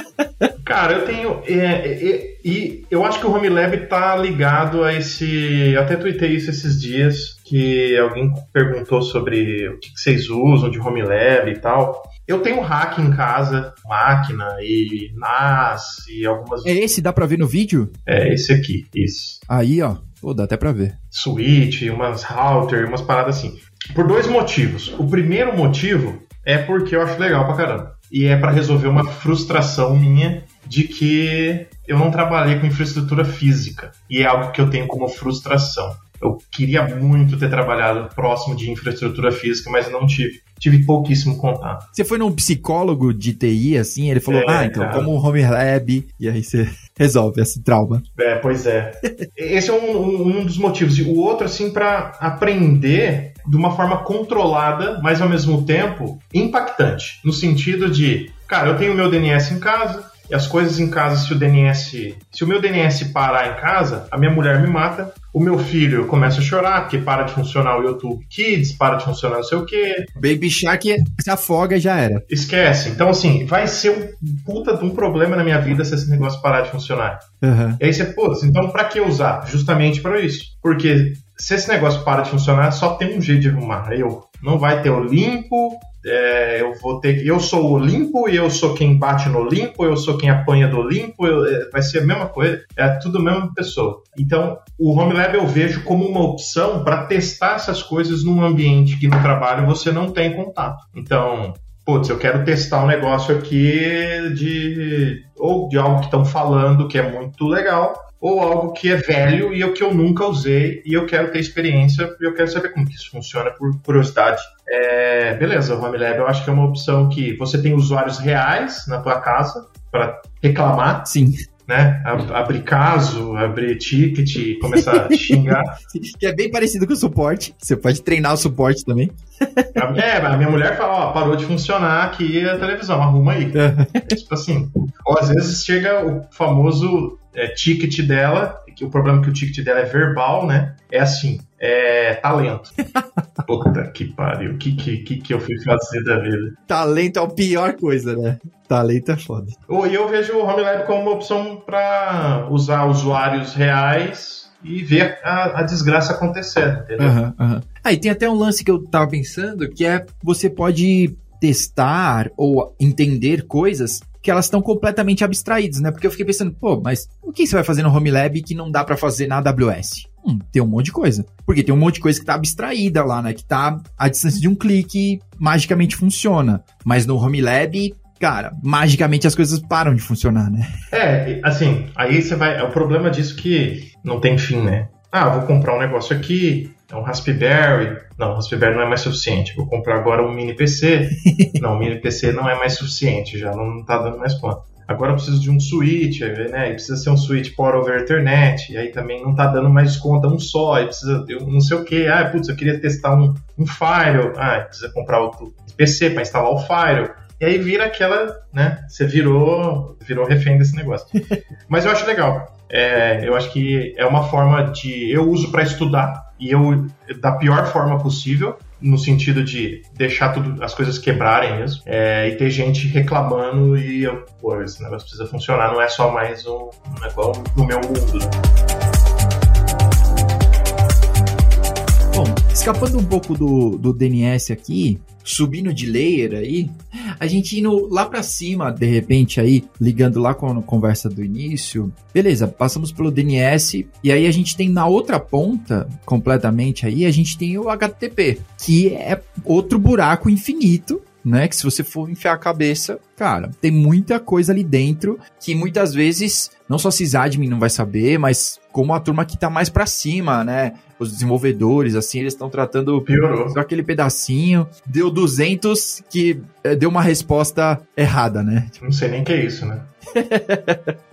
(laughs) Cara, eu tenho. É, é, e eu acho que o home lab tá ligado a esse. Até tuitei isso esses dias. Que alguém perguntou sobre o que, vocês usam de home lab e tal. Eu tenho hack em casa, máquina e NAS e algumas. É esse, dá pra ver no vídeo? É esse aqui, isso. Aí, ó. Pô, dá até pra ver. Switch, umas router, umas paradas assim. Por dois motivos. O primeiro motivo é porque eu acho legal pra caramba. E é para resolver uma frustração minha de que eu não trabalhei com infraestrutura física. E é algo que eu tenho como frustração. Eu queria muito ter trabalhado próximo de infraestrutura física, mas não tive. Tive pouquíssimo contato. Você foi num psicólogo de TI, assim? Ele falou, é, ah, então, cara. como um home lab, e aí você (laughs) resolve esse trauma. É, pois é. Esse é um, um, um dos motivos. E o outro, assim, para aprender de uma forma controlada, mas ao mesmo tempo impactante. No sentido de, cara, eu tenho meu DNS em casa, e as coisas em casa, se o DNS. Se o meu DNS parar em casa, a minha mulher me mata, o meu filho começa a chorar porque para de funcionar o YouTube Kids, para de funcionar não sei o quê. Baby Shark se afoga e já era. Esquece. Então, assim, vai ser um puta de um problema na minha vida se esse negócio parar de funcionar. Uhum. E aí você, putz, então pra que usar? Justamente para isso. Porque se esse negócio para de funcionar, só tem um jeito de arrumar. Eu não vai ter o limpo, é, eu vou ter eu sou o limpo e eu sou quem bate no limpo, eu sou quem apanha do limpo, eu, é, vai ser a mesma coisa, é tudo a mesma pessoa. Então, o Home Lab eu vejo como uma opção para testar essas coisas num ambiente que no trabalho você não tem contato. Então, putz, eu quero testar um negócio aqui de ou de algo que estão falando que é muito legal, ou algo que é velho e o que eu nunca usei e eu quero ter experiência e eu quero saber como que isso funciona por curiosidade. É, beleza, Home Lab eu acho que é uma opção que você tem usuários reais na tua casa para reclamar. Sim. Né? Abrir caso, abrir ticket, começar a xingar. (laughs) que é bem parecido com o suporte. Você pode treinar o suporte também. É, a minha mulher fala, ó, parou de funcionar aqui a televisão, arruma aí. tipo assim, ou às vezes chega o famoso é, ticket dela, que o problema é que o ticket dela é verbal, né? É assim, é talento. (laughs) Puta que pariu, o que, que, que, que eu fui fazer da vida? Talento é a pior coisa, né? Talento é foda. E eu vejo o Home Lab como uma opção para usar usuários reais e ver a, a desgraça acontecer, entendeu? Uhum, uhum. Aí tem até um lance que eu tava pensando, que é você pode testar ou entender coisas que elas estão completamente abstraídas, né? Porque eu fiquei pensando, pô, mas o que você vai fazer no Home Lab que não dá para fazer na AWS? Hum, tem um monte de coisa. Porque tem um monte de coisa que tá abstraída lá, né? Que tá à distância de um clique, magicamente funciona. Mas no Home Lab, cara, magicamente as coisas param de funcionar, né? É, assim, aí você vai. É o problema disso que não tem fim, né? Ah, vou comprar um negócio aqui, é um Raspberry. Não, Raspberry não é mais suficiente. Vou comprar agora um mini PC. (laughs) não, o mini PC não é mais suficiente, já não está dando mais conta. Agora eu preciso de um switch, né? E precisa ser um switch Power over Ethernet, e aí também não está dando mais conta um só, e precisa de um não sei o que. Ah, putz, eu queria testar um, um Firewall. Ah, precisa comprar outro PC para instalar o Firewall. E aí vira aquela, né? Você virou, virou refém desse negócio. (laughs) Mas eu acho legal. É, eu acho que é uma forma de. Eu uso para estudar, e eu da pior forma possível, no sentido de deixar tudo as coisas quebrarem mesmo, é, e ter gente reclamando e eu, pô, esse negócio precisa funcionar, não é só mais um, negócio no meu mundo. Né? Escapando um pouco do, do DNS aqui, subindo de layer aí, a gente indo lá para cima, de repente aí, ligando lá com a conversa do início, beleza, passamos pelo DNS e aí a gente tem na outra ponta, completamente aí, a gente tem o HTTP, que é outro buraco infinito né? Que se você for enfiar a cabeça, cara, tem muita coisa ali dentro que muitas vezes não só sysadmin não vai saber, mas como a turma que tá mais para cima, né? Os desenvolvedores, assim, eles estão tratando Piorou. só aquele pedacinho. Deu 200 que é, deu uma resposta errada, né? (laughs) Não sei nem o que é isso, né?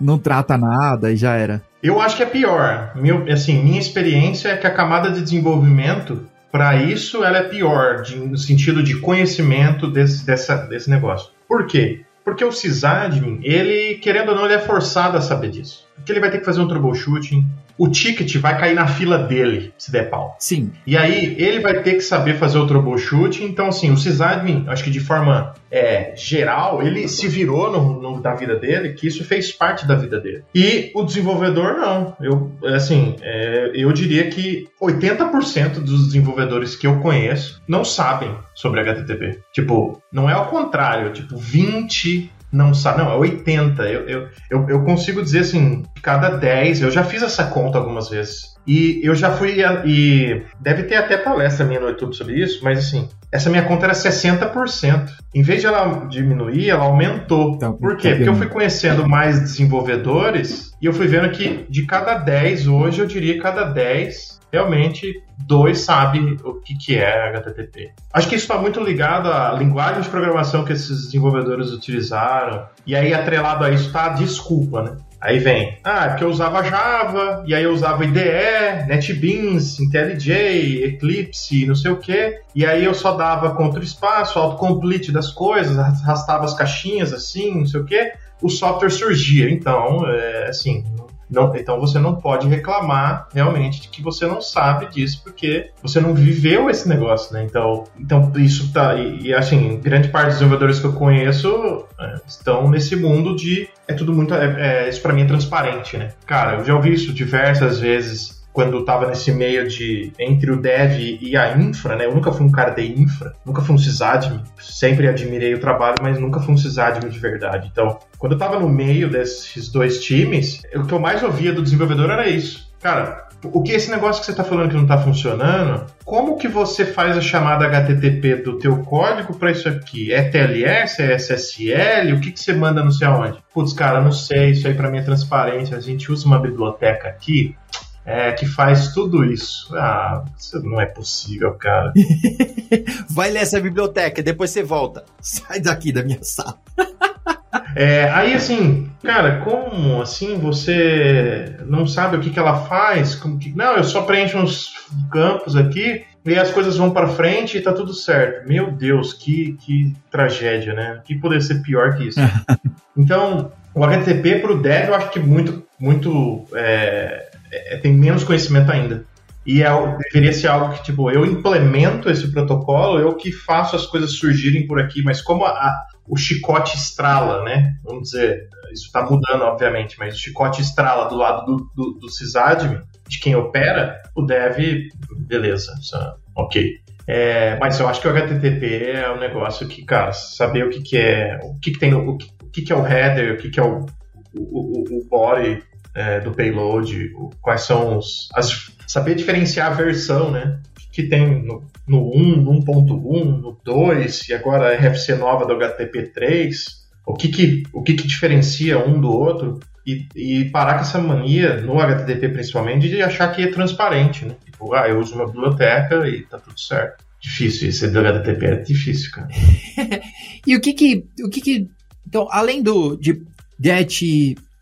não trata nada e já era. Eu acho que é pior. Meu, assim, minha experiência é que a camada de desenvolvimento para isso ela é pior, de, no sentido de conhecimento desse, dessa, desse negócio. Por quê? Porque o sysadmin, ele, querendo ou não, ele é forçado a saber disso. Porque ele vai ter que fazer um troubleshooting, o ticket vai cair na fila dele, se der pau. Sim. E aí ele vai ter que saber fazer o troubleshoot. Então, assim, o sysadmin, acho que de forma é, geral, ele se virou no, no, da vida dele, que isso fez parte da vida dele. E o desenvolvedor, não. Eu, assim, é, eu diria que 80% dos desenvolvedores que eu conheço não sabem sobre HTTP. Tipo, não é ao contrário, tipo, 20 não sabe, não, é 80. Eu, eu, eu, eu consigo dizer assim, cada 10, eu já fiz essa conta algumas vezes. E eu já fui. E deve ter até palestra minha no YouTube sobre isso, mas assim, essa minha conta era 60%. Em vez de ela diminuir, ela aumentou. Tá, Por quê? Tá Porque eu fui conhecendo mais desenvolvedores e eu fui vendo que de cada 10 hoje, eu diria cada 10 realmente dois sabem o que, que é HTTP. Acho que isso está muito ligado à linguagem de programação que esses desenvolvedores utilizaram, e aí atrelado a isso está a desculpa, né? Aí vem, ah, é porque eu usava Java, e aí eu usava IDE, NetBeans, IntelliJ, Eclipse, não sei o quê, e aí eu só dava contra espaço, autocomplete das coisas, arrastava as caixinhas assim, não sei o quê, o software surgia. Então, é, assim, não, então você não pode reclamar realmente de que você não sabe disso, porque você não viveu esse negócio, né? Então, então isso tá. E, e assim, grande parte dos desenvolvedores que eu conheço é, estão nesse mundo de. É tudo muito. É, é, isso para mim é transparente, né? Cara, eu já ouvi isso diversas vezes quando estava nesse meio de entre o dev e a infra, né? Eu nunca fui um cara de infra, nunca fui um sysadmin, sempre admirei o trabalho, mas nunca fui um sysadmin de verdade. Então, quando eu estava no meio desses dois times, o que eu mais ouvia do desenvolvedor era isso. Cara, o que esse negócio que você está falando que não está funcionando, como que você faz a chamada HTTP do teu código para isso aqui? É TLS, é SSL? O que, que você manda não sei aonde? Putz, cara, não sei, isso aí para mim é transparente. A gente usa uma biblioteca aqui é, que faz tudo isso. Ah, isso não é possível, cara. (laughs) Vai ler essa biblioteca, depois você volta. (laughs) Sai daqui da minha sala. (laughs) É, aí assim, cara, como assim você não sabe o que, que ela faz? Como que... Não, eu só preencho uns campos aqui e as coisas vão para frente e tá tudo certo. Meu Deus, que, que tragédia, né? Que poderia ser pior que isso? então, o HTTP pro dev eu acho que muito, muito é, é, tem menos conhecimento ainda. E é, deveria ser algo que, tipo, eu implemento esse protocolo, eu que faço as coisas surgirem por aqui, mas como a, a, o chicote estrala, né? Vamos dizer, isso está mudando, obviamente, mas o chicote estrala do lado do, do, do sysadmin, de quem opera, o dev, beleza, ok. É, mas eu acho que o HTTP é um negócio que, cara, saber o que, que é, o que, que tem, o que, o que, que é o header, o que, que é o, o, o, o body, é, do payload, quais são os. As, saber diferenciar a versão, né? Que tem no, no 1, no 1.1, no 2 e agora a RFC nova do HTTP3. O que que, o que, que diferencia um do outro? E, e, parar com essa mania, no HTTP principalmente, de achar que é transparente, né? Tipo, ah, eu uso uma biblioteca e tá tudo certo. Difícil, esse do HTTP é difícil, cara. (laughs) e o que que, o que que, então, além do, de get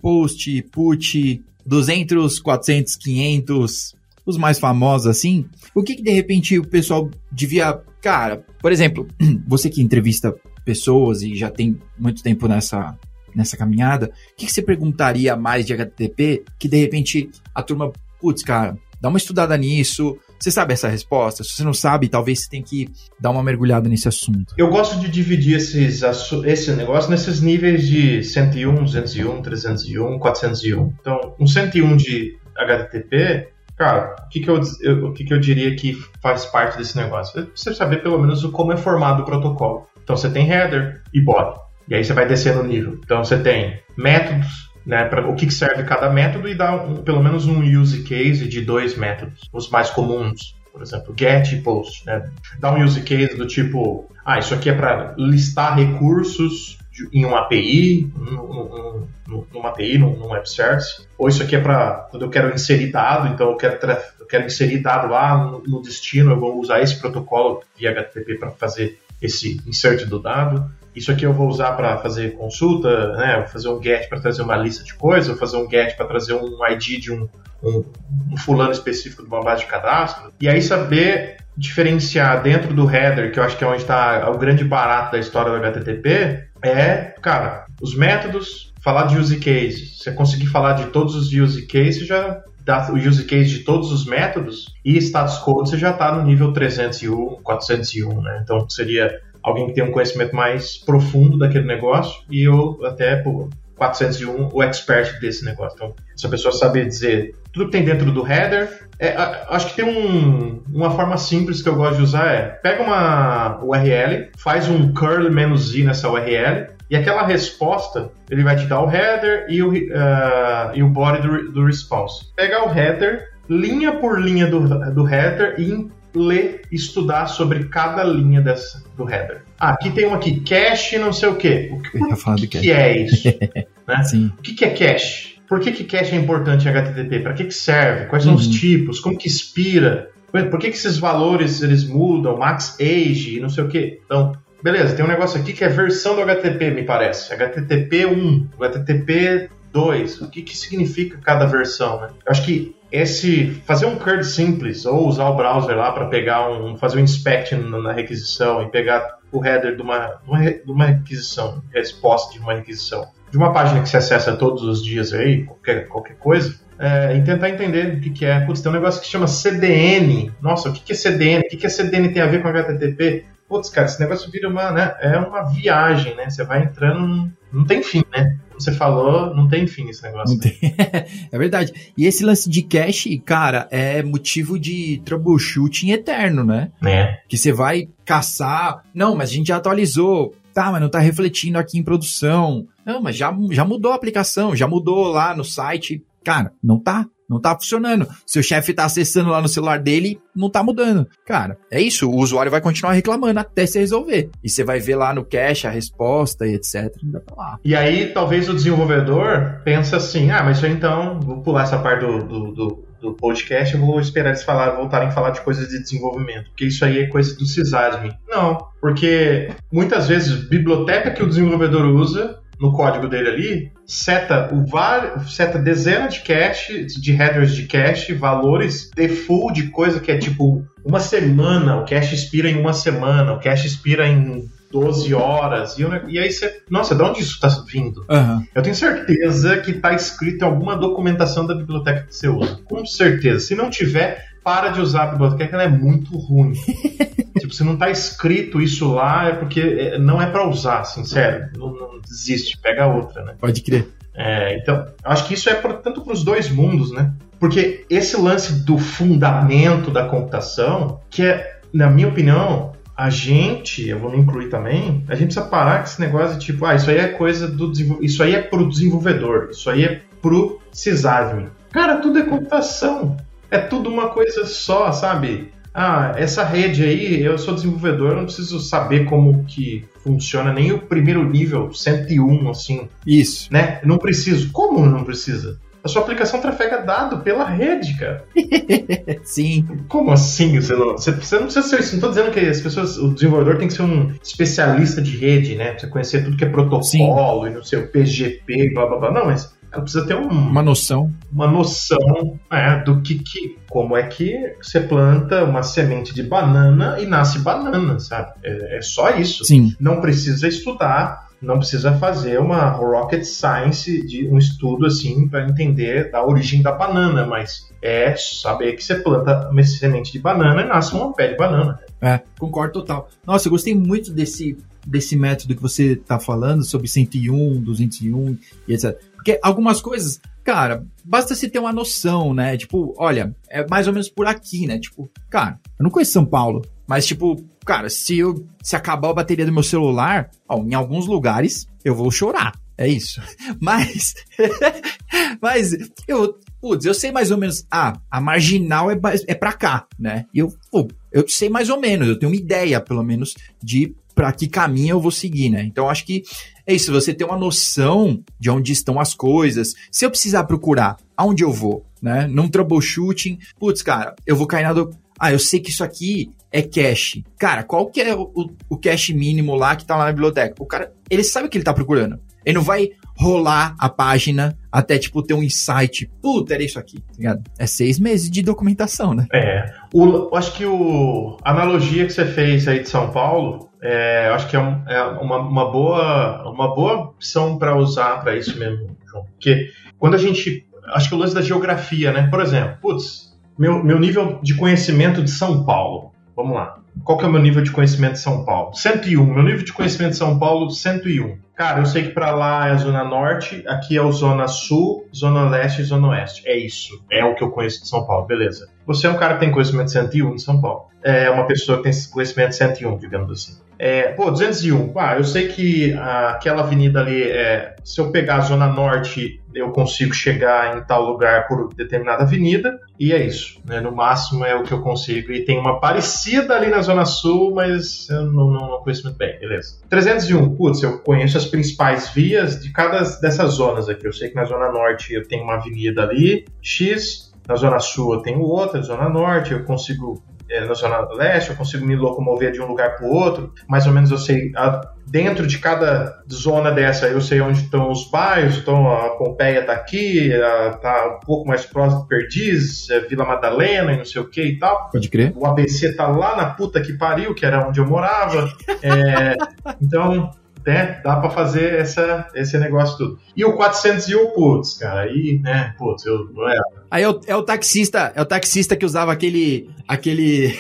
post, put, 200, 400, 500, os mais famosos assim, o que, que de repente o pessoal devia. Cara, por exemplo, (clears throat) você que entrevista pessoas e já tem muito tempo nessa, nessa caminhada, o que, que você perguntaria mais de HTTP que de repente a turma, putz, cara, dá uma estudada nisso, você sabe essa resposta? Se você não sabe, talvez você tenha que dar uma mergulhada nesse assunto. Eu gosto de dividir esses, esse negócio nesses níveis de 101, 201, 301, 401. Então, um 101 de HTTP, cara, o que, que, eu, eu, o que, que eu diria que faz parte desse negócio? É você saber pelo menos como é formado o protocolo. Então, você tem header e body. E aí você vai descendo o nível. Então, você tem métodos, né, para o que serve cada método e dar um, pelo menos um use case de dois métodos, os mais comuns, por exemplo, get e post. Né? Dá um use case do tipo, ah, isso aqui é para listar recursos em uma API, num, num, numa API, num, num web service, ou isso aqui é para quando eu quero inserir dado, então eu quero, eu quero inserir dado lá no, no destino, eu vou usar esse protocolo via HTTP para fazer esse insert do dado isso aqui eu vou usar para fazer consulta, né? Vou fazer um get para trazer uma lista de coisas, vou fazer um get para trazer um ID de um, um, um, fulano específico de uma base de cadastro. E aí saber diferenciar dentro do header, que eu acho que é onde está o grande barato da história do HTTP, é, cara, os métodos, falar de use case. Se você conseguir falar de todos os use cases, já, dá o use case de todos os métodos e status code você já está no nível 301, 401, né? Então seria alguém que tem um conhecimento mais profundo daquele negócio e eu até por 401 o expert desse negócio. Então, se a pessoa saber dizer tudo que tem dentro do header, é, acho que tem um, uma forma simples que eu gosto de usar é pega uma URL, faz um curl "-i" nessa URL e aquela resposta ele vai te dar o header e o, uh, e o body do, do response. Pegar o header, linha por linha do, do header e ler, estudar sobre cada linha dessa, do header. Ah, aqui tem um aqui, cache não sei o quê. O que, o que, que é isso? (laughs) né? O que, que é cache? Por que, que cache é importante em HTTP? Para que, que serve? Quais são uhum. os tipos? Como que expira? Por que, que esses valores eles mudam? Max age e não sei o quê. Então, beleza, tem um negócio aqui que é versão do HTTP, me parece. HTTP 1, HTTP 2. O que, que significa cada versão? Né? Eu acho que esse fazer um CURD simples ou usar o browser lá para pegar um fazer um inspect na requisição e pegar o header de uma, de uma requisição, resposta de uma requisição, de uma página que se acessa todos os dias aí, qualquer, qualquer coisa, é, e tentar entender o que, que é. Putz, tem um negócio que chama CDN. Nossa, o que, que é CDN? O que, que é CDN tem a ver com HTTP? Putz, cara, esse negócio vira uma, né? É uma viagem, né? Você vai entrando, não tem fim, né? você falou, não tem fim esse negócio. Né? (laughs) é verdade. E esse lance de cache, cara, é motivo de troubleshooting eterno, né? É. Que você vai caçar. Não, mas a gente já atualizou. Tá, mas não tá refletindo aqui em produção. Não, mas já, já mudou a aplicação, já mudou lá no site. Cara, não tá. Não tá funcionando. Seu chefe tá acessando lá no celular dele, não tá mudando. Cara, é isso. O usuário vai continuar reclamando até se resolver. E você vai ver lá no cache a resposta e etc. Ainda tá lá. E aí, talvez o desenvolvedor pense assim: ah, mas então, vou pular essa parte do, do, do do podcast, eu vou esperar eles falar, voltarem a falar de coisas de desenvolvimento, porque isso aí é coisa do sysadmin. Não, porque muitas vezes biblioteca que o desenvolvedor usa no código dele ali, seta o var, seta dezenas de cache, de headers de cache, valores default de coisa que é tipo uma semana, o cache expira em uma semana, o cache expira em 12 horas, e, e aí você, nossa, de onde isso está vindo? Uhum. Eu tenho certeza que está escrito em alguma documentação da biblioteca que você usa, com certeza. Se não tiver, para de usar a biblioteca, ela é muito ruim. (laughs) tipo, se não tá escrito isso lá, é porque é, não é para usar, sincero. Assim, não, não, desiste, pega outra, né? Pode crer. É, então, acho que isso é pra, tanto para os dois mundos, né? Porque esse lance do fundamento da computação, que é, na minha opinião, a gente, eu vou me incluir também, a gente precisa parar com esse negócio de tipo, ah, isso aí é coisa do isso aí é pro desenvolvedor, isso aí é pro sysadmin. Cara, tudo é computação é tudo uma coisa só, sabe? Ah, essa rede aí, eu sou desenvolvedor, eu não preciso saber como que funciona nem o primeiro nível, 101, assim. Isso. Né? Não preciso. Como não precisa? A sua aplicação trafega dado pela rede, cara. (laughs) Sim. Como assim? Você não, você, você não precisa ser isso. Não estou dizendo que as pessoas, o desenvolvedor tem que ser um especialista de rede, né? Pra você conhecer tudo que é protocolo Sim. e não sei, o PGP, blá blá blá. Não, mas ela precisa ter um, uma noção, uma noção é, do que, que, como é que você planta uma semente de banana e nasce banana, sabe? É, é só isso. Sim. Não precisa estudar, não precisa fazer uma rocket science de um estudo assim para entender a origem da banana, mas é saber que você planta uma semente de banana e nasce um pé de banana. É, concordo total. Nossa, eu gostei muito desse desse método que você está falando sobre 101, 201 e etc. Porque algumas coisas, cara, basta se ter uma noção, né? Tipo, olha, é mais ou menos por aqui, né? Tipo, cara, eu não conheço São Paulo, mas tipo, cara, se eu se acabar a bateria do meu celular, ó, em alguns lugares eu vou chorar. É isso. (laughs) Mas (laughs) mas eu, putz, eu sei mais ou menos, ah, a marginal é é para cá, né? E eu, pô, eu sei mais ou menos, eu tenho uma ideia, pelo menos, de para que caminho eu vou seguir, né? Então acho que é isso, você ter uma noção de onde estão as coisas. Se eu precisar procurar aonde eu vou, né? Num troubleshooting, putz, cara, eu vou cair na do... Ah, eu sei que isso aqui é cache. Cara, qual que é o, o, cache mínimo lá que tá lá na biblioteca? O cara, ele sabe o que ele tá procurando. Ele não vai rolar a página até, tipo, ter um insight. Puta, era isso aqui, tá ligado? É seis meses de documentação, né? É. O, acho que o, a analogia que você fez aí de São Paulo, é, acho que é, um, é uma, uma, boa, uma boa opção para usar para isso mesmo, João. Porque quando a gente acho que o lance da geografia, né? Por exemplo, putz, meu, meu nível de conhecimento de São Paulo. Vamos lá. Qual que é o meu nível de conhecimento de São Paulo? 101. Meu nível de conhecimento de São Paulo, 101. Cara, eu sei que para lá é a Zona Norte, aqui é o Zona Sul, Zona Leste e Zona Oeste. É isso. É o que eu conheço de São Paulo. Beleza. Você é um cara que tem conhecimento de 101 de São Paulo. É uma pessoa que tem conhecimento de 101, digamos assim. É, pô, 201. Ah, eu sei que aquela avenida ali, é, se eu pegar a Zona Norte, eu consigo chegar em tal lugar por determinada avenida, e é isso. Né? No máximo é o que eu consigo. E tem uma parecida ali na Zona Sul, mas eu não, não, não conheço muito bem, beleza. 301. Putz, eu conheço as principais vias de cada dessas zonas aqui. Eu sei que na Zona Norte eu tenho uma avenida ali, X, na Zona Sul eu tenho outra, Zona Norte, eu consigo é, na Zona Leste, eu consigo me locomover de um lugar para o outro, mais ou menos eu sei, a, dentro de cada zona dessa, eu sei onde estão os bairros, então a Pompeia está aqui, está um pouco mais próximo de Perdiz, é, Vila Madalena e não sei o que e tal. Pode crer. O ABC está lá na puta que pariu, que era onde eu morava. É, (laughs) então, né, dá para fazer essa, esse negócio tudo. E o 401, putz, cara, aí, né, putz, eu. É. Aí é o, é o taxista, é o taxista que usava aquele. aquele.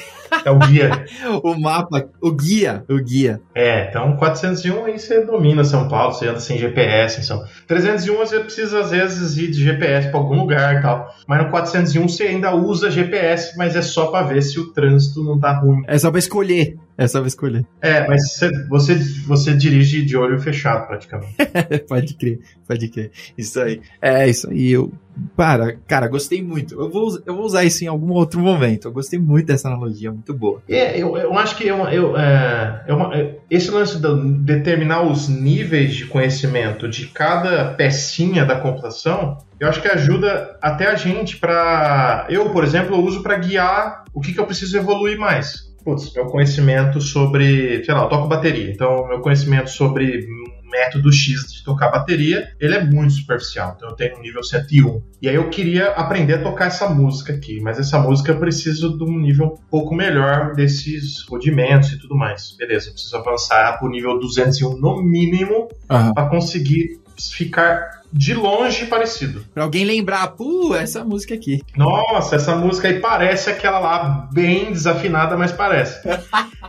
É o guia. (laughs) o mapa, o guia, o guia. É, então 401 aí você domina São Paulo, você anda sem GPS em São 301 você precisa às vezes ir de GPS para algum lugar e tal. Mas no 401 você ainda usa GPS, mas é só para ver se o trânsito não tá ruim. É só para escolher. É só pra escolher. É, mas você, você, dirige de olho fechado, praticamente. (laughs) pode crer, pode crer. Isso aí. É, isso aí. Eu, para, cara, gostei muito. Eu vou, eu vou usar isso em algum outro momento. Eu gostei muito dessa analogia, muito boa. É, eu, eu acho que eu, eu, é, eu, é, esse lance de determinar os níveis de conhecimento de cada pecinha da computação, eu acho que ajuda até a gente para. Eu, por exemplo, eu uso para guiar o que, que eu preciso evoluir mais putz, meu conhecimento sobre, sei lá, eu toco bateria. Então, meu conhecimento sobre método X de tocar bateria, ele é muito superficial. Então eu tenho um nível 101. E aí eu queria aprender a tocar essa música aqui, mas essa música eu preciso de um nível um pouco melhor desses rudimentos e tudo mais. Beleza, eu preciso avançar para o nível 201 no mínimo uhum. para conseguir ficar de longe parecido. Pra alguém lembrar, pô, essa música aqui. Nossa, essa música aí parece aquela lá, bem desafinada, mas parece. (laughs)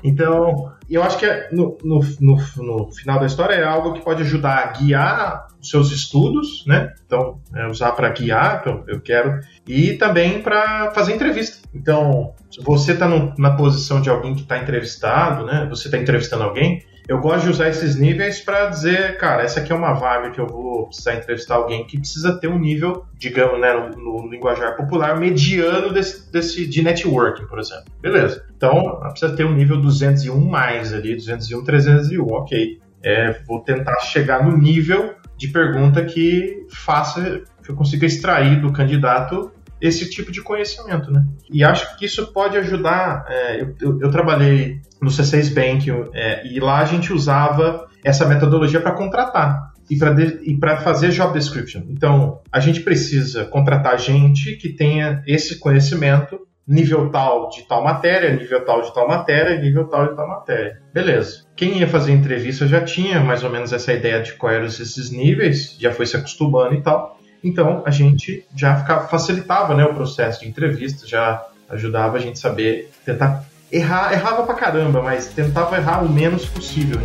Então, eu acho que é, no, no, no, no, final da história é algo que pode ajudar a guiar os seus estudos, né? Então, é usar para guiar, então eu quero, e também para fazer entrevista. Então, se você está na posição de alguém que está entrevistado, né? Você está entrevistando alguém, eu gosto de usar esses níveis para dizer, cara, essa aqui é uma vaga que eu vou precisar entrevistar alguém que precisa ter um nível, digamos, né, no, no linguajar popular, mediano desse, desse, de networking, por exemplo. Beleza. Então, precisa ter um nível 201 mais ali, 201, 301, ok. É, vou tentar chegar no nível de pergunta que faça, que eu consiga extrair do candidato esse tipo de conhecimento, né? E acho que isso pode ajudar. É, eu, eu, eu, trabalhei no C6 Bank é, e lá a gente usava essa metodologia para contratar e para fazer job description. Então, a gente precisa contratar gente que tenha esse conhecimento, nível tal de tal matéria, nível tal de tal matéria, nível tal de tal matéria. Beleza. Quem ia fazer entrevista já tinha mais ou menos essa ideia de quais eram esses níveis, já foi se acostumando e tal. Então a gente já facilitava né, o processo de entrevista, já ajudava a gente saber tentar errar, errava pra caramba, mas tentava errar o menos possível.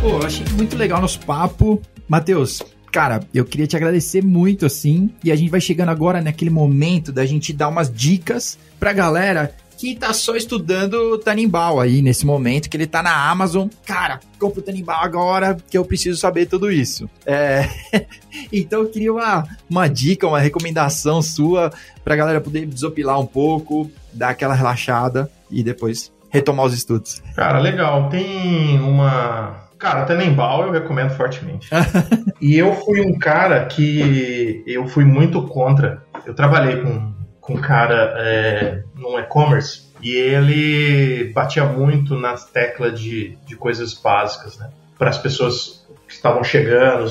Pô, eu achei muito legal nosso papo. Matheus, cara, eu queria te agradecer muito, assim. E a gente vai chegando agora naquele momento da gente dar umas dicas pra galera que tá só estudando Tanimbal aí nesse momento, que ele tá na Amazon. Cara, compra o Tanimbal agora que eu preciso saber tudo isso. É... (laughs) então eu queria uma, uma dica, uma recomendação sua pra galera poder desopilar um pouco, dar aquela relaxada e depois retomar os estudos. Cara, legal. Tem uma. Cara, Tenenbaum eu recomendo fortemente. (laughs) e eu fui um cara que eu fui muito contra. Eu trabalhei com com um cara é, num e-commerce e ele batia muito nas teclas de, de coisas básicas, né? Para as pessoas que estavam chegando,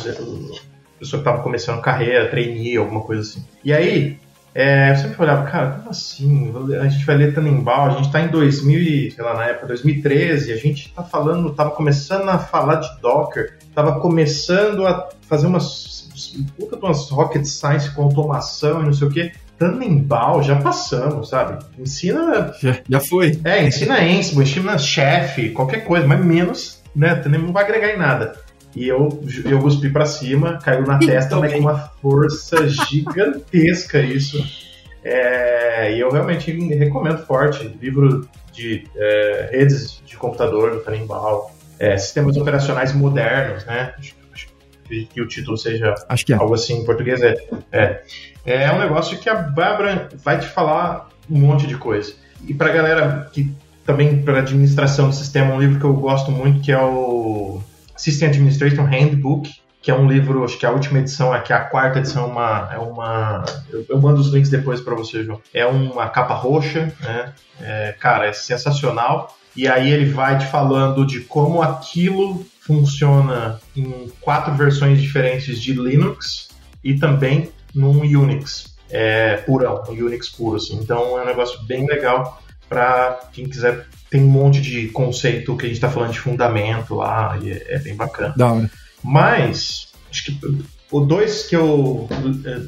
pessoa que estava começando carreira, trainee, alguma coisa assim. E aí, é, eu sempre olhava, cara, como assim? A gente vai ler Tannenbaum, a gente está em 2000, sei lá, na época, 2013, a gente está falando, estava começando a falar de Docker, estava começando a fazer umas, umas rocket science com automação e não sei o quê. Tannenbaum, já passamos, sabe? Ensina. Já, já foi. É, ensina Ansible, ensina Chef, qualquer coisa, mas menos, né? Tannenbaum não vai agregar em nada. E eu, eu cuspi pra cima, caiu na testa, mas com uma força gigantesca isso. É, e eu realmente recomendo forte. Livro de é, redes de computador do Tannenbaum, é, sistemas operacionais modernos, né? Que, que o título seja é. algo assim em português. É, é, é um negócio que a Bárbara vai te falar um monte de coisa. E pra galera que também para administração do sistema, um livro que eu gosto muito que é o System Administration Handbook, que é um livro, acho que a última edição, aqui a quarta edição é uma. É uma eu, eu mando os links depois para você, João. É uma capa roxa, né? É, cara, é sensacional. E aí ele vai te falando de como aquilo funciona em quatro versões diferentes de Linux e também num Unix é, purão, um Unix puro, assim. Então é um negócio bem legal para quem quiser. Tem um monte de conceito que a gente está falando de fundamento lá, e é, é bem bacana. Da hora. Mas, acho que o dois que eu.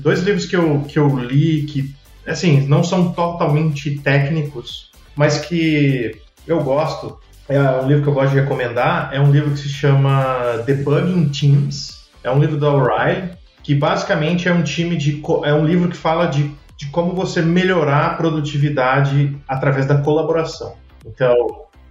Dois livros que eu, que eu li que, assim, não são totalmente técnicos, mas que eu gosto. É um livro que eu gosto de recomendar. É um livro que se chama Debugging Teams. É um livro da O'Reilly, que basicamente é um time de. É um livro que fala de de como você melhorar a produtividade através da colaboração. Então,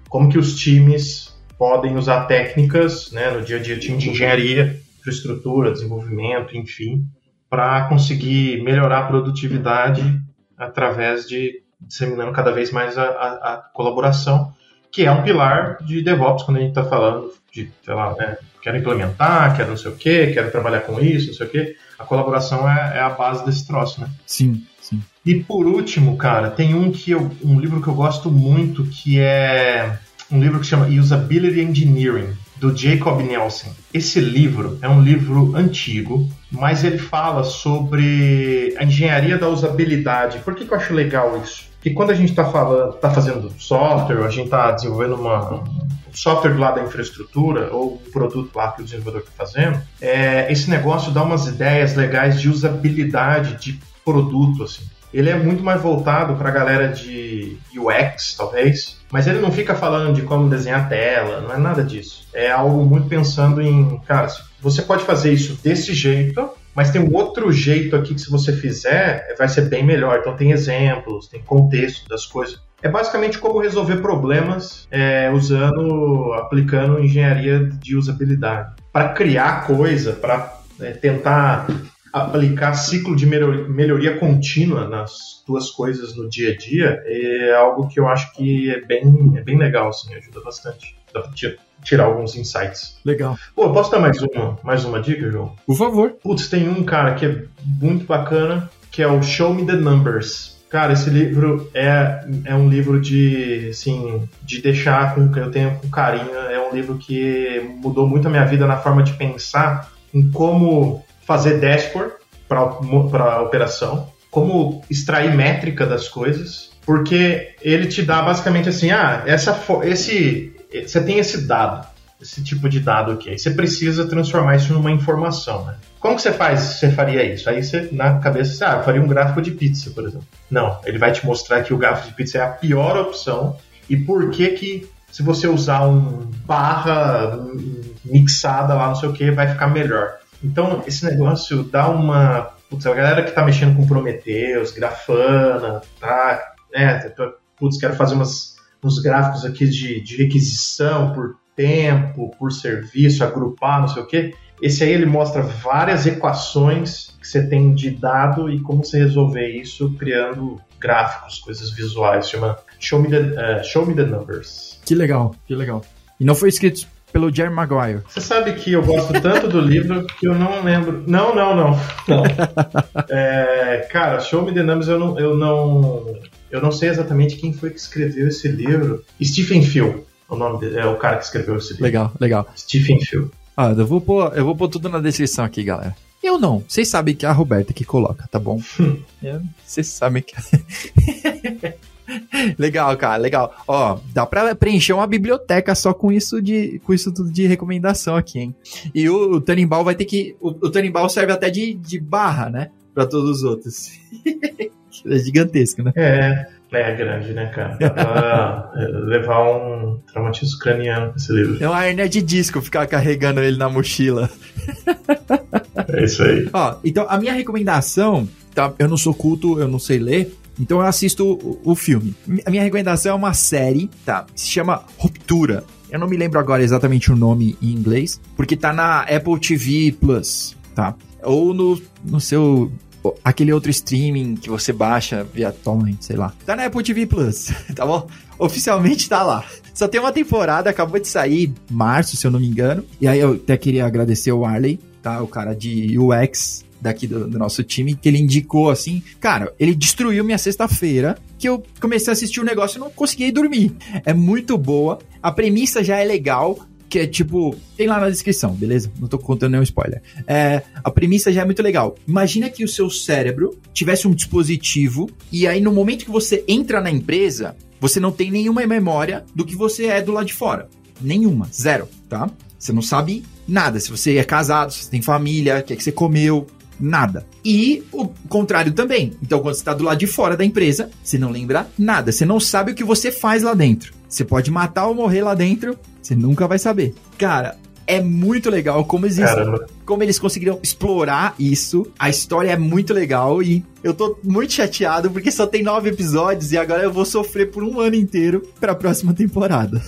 como que os times podem usar técnicas né, no dia a dia, time de engenharia, infraestrutura, desenvolvimento, enfim, para conseguir melhorar a produtividade através de disseminando cada vez mais a, a, a colaboração, que é um pilar de DevOps quando a gente está falando de, sei lá, né, quero implementar, quero não sei o quê, quero trabalhar com isso, não sei o quê. A colaboração é, é a base desse troço, né? Sim. Sim. E por último, cara, tem um que eu, um livro que eu gosto muito que é um livro que chama Usability Engineering do Jacob Nelson. Esse livro é um livro antigo, mas ele fala sobre a engenharia da usabilidade. Por que, que eu acho legal isso? Porque quando a gente está falando, está fazendo software, a gente está desenvolvendo uma, um software do lado da infraestrutura ou produto lá que o desenvolvedor está fazendo, é, esse negócio dá umas ideias legais de usabilidade, de produto, assim. Ele é muito mais voltado para a galera de UX, talvez, mas ele não fica falando de como desenhar tela, não é nada disso. É algo muito pensando em, cara, você pode fazer isso desse jeito, mas tem um outro jeito aqui que se você fizer, vai ser bem melhor. Então tem exemplos, tem contexto das coisas. É basicamente como resolver problemas é, usando, aplicando engenharia de usabilidade. Para criar coisa, para é, tentar aplicar ciclo de melhoria contínua nas tuas coisas no dia a dia é algo que eu acho que é bem, é bem legal, assim, ajuda bastante. Dá pra tirar alguns insights. Legal. Pô, posso dar mais uma, mais uma dica, João? Por favor. Putz, tem um cara que é muito bacana, que é o Show Me the Numbers. Cara, esse livro é, é um livro de, assim, de deixar com eu tenho com carinho. É um livro que mudou muito a minha vida na forma de pensar em como fazer dashboard para a operação, como extrair métrica das coisas, porque ele te dá basicamente assim, ah, essa, esse, você tem esse dado, esse tipo de dado aqui, aí você precisa transformar isso numa informação, né? Como que você faz, você faria isso? Aí você, na cabeça, você, ah, eu faria um gráfico de pizza, por exemplo. Não, ele vai te mostrar que o gráfico de pizza é a pior opção e por que que se você usar um barra mixada lá, não sei o que, vai ficar melhor. Então, esse negócio dá uma. Putz, a galera que tá mexendo com Prometheus, Grafana, tá? É, putz, quero fazer umas, uns gráficos aqui de, de requisição por tempo, por serviço, agrupar, não sei o quê. Esse aí ele mostra várias equações que você tem de dado e como você resolver isso criando gráficos, coisas visuais. Chama Show Me the, uh, Show Me the Numbers. Que legal, que legal. E não foi escrito pelo Jerry Maguire. Você sabe que eu gosto tanto do livro que eu não lembro. Não, não, não. não. (laughs) É, cara, Show Me the Numbers eu não, eu não. Eu não sei exatamente quem foi que escreveu esse livro. Stephen Phil. O nome dele, é o cara que escreveu esse livro. Legal, legal. Stephen Phil. Ah, eu vou pôr, eu vou pôr tudo na descrição aqui, galera. Eu não. Vocês sabem que é a Roberta que coloca, tá bom? (laughs) Vocês sabem que. (laughs) legal, cara, legal. Ó, dá pra preencher uma biblioteca só com isso de com isso tudo de recomendação aqui, hein? E o, o Tanimbal vai ter que. O, o Tanimbal serve até de, de barra, né? Pra todos os outros. (laughs) é gigantesco, né? É, é grande, né, cara? Dá pra (laughs) levar um traumatismo craniano com esse livro. É uma hernia de disco ficar carregando ele na mochila. É isso aí. Ó, então a minha recomendação, tá? Eu não sou culto, eu não sei ler, então eu assisto o, o filme. A minha recomendação é uma série, tá? Se chama Ruptura. Eu não me lembro agora exatamente o nome em inglês, porque tá na Apple TV Plus, tá? Ou no, no seu aquele outro streaming que você baixa via torrent, sei lá. Tá na Apple TV Plus, (laughs) tá bom? Oficialmente tá lá. Só tem uma temporada, acabou de sair março, se eu não me engano. E aí eu até queria agradecer o Arley, tá? O cara de UX daqui do, do, nosso time, que ele indicou assim, cara, ele destruiu minha sexta-feira, que eu comecei a assistir o um negócio e não conseguia dormir. É muito boa, a premissa já é legal, que é tipo, tem lá na descrição, beleza? Não tô contando nenhum spoiler. É, a premissa já é muito legal. Imagina que o seu cérebro tivesse um dispositivo e aí no momento que você entra na empresa, você não tem nenhuma memória do que você é do lado de fora. Nenhuma, zero, tá? Você não sabe nada. Se você é casado, se você tem família, o que é que você comeu, nada. E o contrário também. Então, quando você está do lado de fora da empresa, você não lembra nada. Você não sabe o que você faz lá dentro. Você pode matar ou morrer lá dentro, você nunca vai saber. Cara, é muito legal como eles, como eles conseguiram explorar isso. A história é muito legal e eu tô muito chateado porque só tem nove episódios e agora eu vou sofrer por um ano inteiro para a próxima temporada.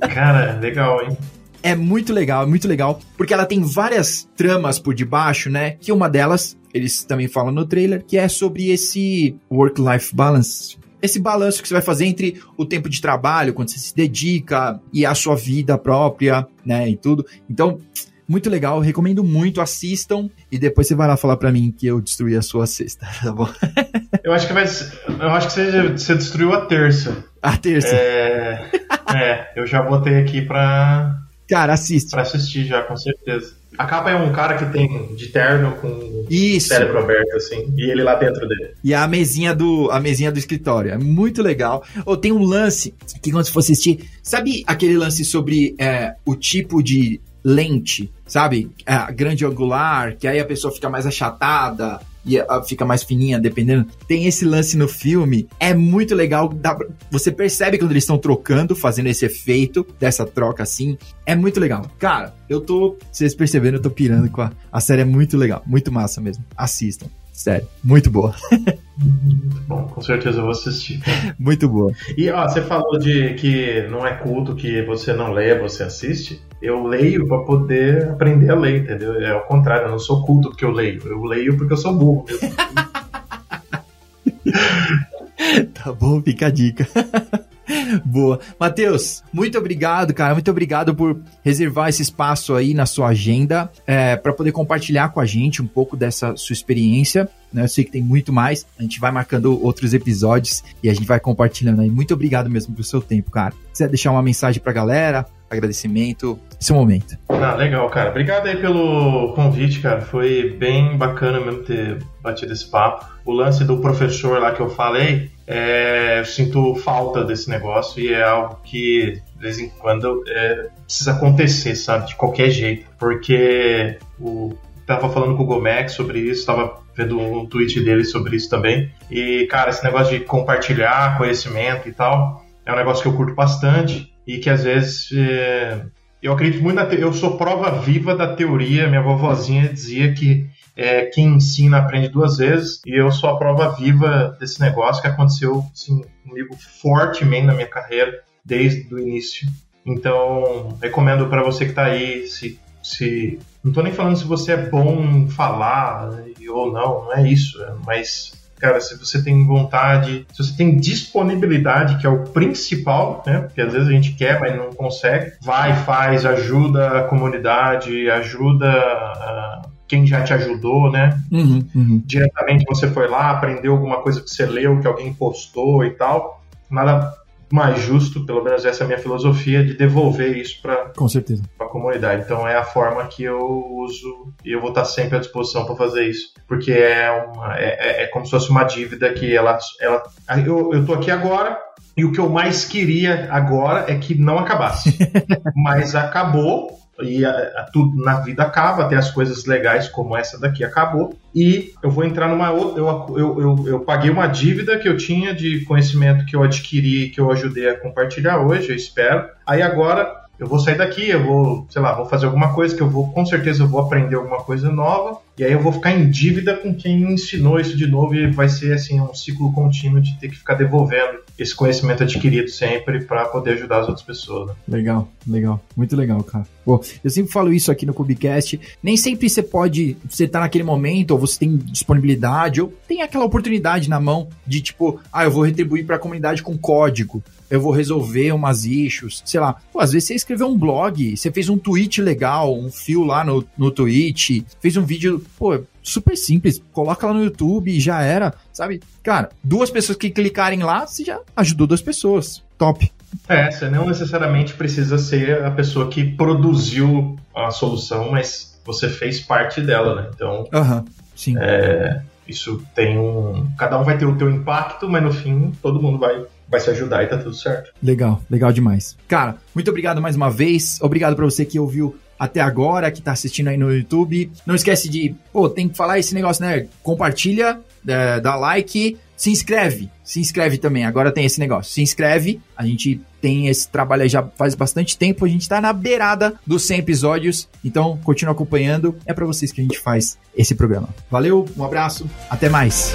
Cara, legal, hein? É muito legal, é muito legal, porque ela tem várias tramas por debaixo, né? Que uma delas, eles também falam no trailer, que é sobre esse work-life balance. Esse balanço que você vai fazer entre o tempo de trabalho, quando você se dedica, e a sua vida própria, né? E tudo. Então, muito legal, recomendo muito, assistam e depois você vai lá falar para mim que eu destruí a sua sexta, (laughs) tá bom? eu acho que vai, eu acho que você, você destruiu a terça. A terça. É, é eu já botei aqui pra Cara, assiste. Pra assistir já, com certeza. A capa é um cara que tem de terno com Isso. cérebro aberto, assim, e ele lá dentro dele. E a mesinha do, a mesinha do escritório. É muito legal. Ou oh, tem um lance que quando você for assistir. Sabe aquele lance sobre é, o tipo de lente, sabe? É, grande angular, que aí a pessoa fica mais achatada e fica mais fininha, dependendo. Tem esse lance no filme, é muito legal. Dá, você percebe quando eles estão trocando, fazendo esse efeito dessa troca assim. É muito legal. Cara, eu tô. Vocês perceberam, eu tô pirando com a. A série é muito legal, muito massa mesmo. Assistam. Sério, muito boa. (laughs) Bom, com certeza eu vou assistir. Muito boa. E ó, você falou de que não é culto que você não lê, você assiste. Eu leio para poder aprender a ler, entendeu? É ao contrário, eu não sou culto porque eu leio. Eu leio porque eu sou burro mesmo. (laughs) tá bom, fica a dica. (laughs) Boa. Matheus, muito obrigado, cara. Muito obrigado por reservar esse espaço aí na sua agenda é, para poder compartilhar com a gente um pouco dessa sua experiência. Né? Eu sei que tem muito mais. A gente vai marcando outros episódios e a gente vai compartilhando aí. Muito obrigado mesmo pelo seu tempo, cara. Se quiser deixar uma mensagem pra galera, agradecimento, esse momento. Ah, legal, cara. Obrigado aí pelo convite, cara. Foi bem bacana mesmo ter batido esse papo. O lance do professor lá que eu falei, é, eu sinto falta desse negócio e é algo que de vez em quando é, precisa acontecer, sabe? De qualquer jeito. Porque o tava falando com o Gomex sobre isso, tava vendo um tweet dele sobre isso também. E, cara, esse negócio de compartilhar conhecimento e tal, é um negócio que eu curto bastante e que às vezes é, eu acredito muito na te... eu sou prova viva da teoria. Minha vovozinha dizia que é, quem ensina aprende duas vezes e eu sou a prova viva desse negócio que aconteceu assim, comigo fortemente na minha carreira desde o início. Então recomendo para você que está aí se se não estou nem falando se você é bom em falar ou não, não é isso, mas cara, se você tem vontade, se você tem disponibilidade, que é o principal, né? Porque às vezes a gente quer, mas não consegue, vai, faz, ajuda a comunidade, ajuda a quem já te ajudou, né? Uhum, uhum. Diretamente você foi lá, aprendeu alguma coisa que você leu, que alguém postou e tal. Nada mais justo, pelo menos essa é a minha filosofia, de devolver isso para a comunidade. Então é a forma que eu uso e eu vou estar sempre à disposição para fazer isso. Porque é, uma, é, é- é como se fosse uma dívida que ela. ela eu, eu tô aqui agora. E o que eu mais queria agora é que não acabasse. (laughs) Mas acabou, e a- a- tudo na vida acaba, até as coisas legais como essa daqui acabou. E eu vou entrar numa outra. Eu, eu, eu, eu paguei uma dívida que eu tinha de conhecimento que eu adquiri, que eu ajudei a compartilhar hoje, eu espero. Aí agora eu vou sair daqui, eu vou, sei lá, vou fazer alguma coisa que eu vou, com certeza eu vou aprender alguma coisa nova, e aí eu vou ficar em dívida com quem me ensinou isso de novo, e vai ser assim um ciclo contínuo de ter que ficar devolvendo esse conhecimento adquirido sempre para poder ajudar as outras pessoas. né? Legal, legal. Muito legal, cara. Pô, eu sempre falo isso aqui no Cubicast. Nem sempre você pode, você tá naquele momento, ou você tem disponibilidade, ou tem aquela oportunidade na mão de tipo, ah, eu vou retribuir pra comunidade com código. Eu vou resolver umas issues, sei lá. Pô, às vezes você escreveu um blog, você fez um tweet legal, um fio lá no, no Twitch, fez um vídeo, pô, super simples, coloca lá no YouTube e já era, sabe? Cara, duas pessoas que clicarem lá, você já ajudou duas pessoas. Top. É, você não necessariamente precisa ser a pessoa que produziu a solução, mas você fez parte dela, né? Então, Aham, sim. isso tem um. Cada um vai ter o teu impacto, mas no fim todo mundo vai, vai se ajudar e tá tudo certo. Legal, legal demais. Cara, muito obrigado mais uma vez. Obrigado pra você que ouviu até agora, que tá assistindo aí no YouTube. Não esquece de, pô, tem que falar esse negócio, né? Compartilha, é, dá like, se inscreve. Se inscreve também. Agora tem esse negócio. Se inscreve. A gente tem esse trabalho já faz bastante tempo. A gente tá na beirada dos 100 episódios. Então, continua acompanhando. É pra vocês que a gente faz esse programa. Valeu, um abraço, até mais.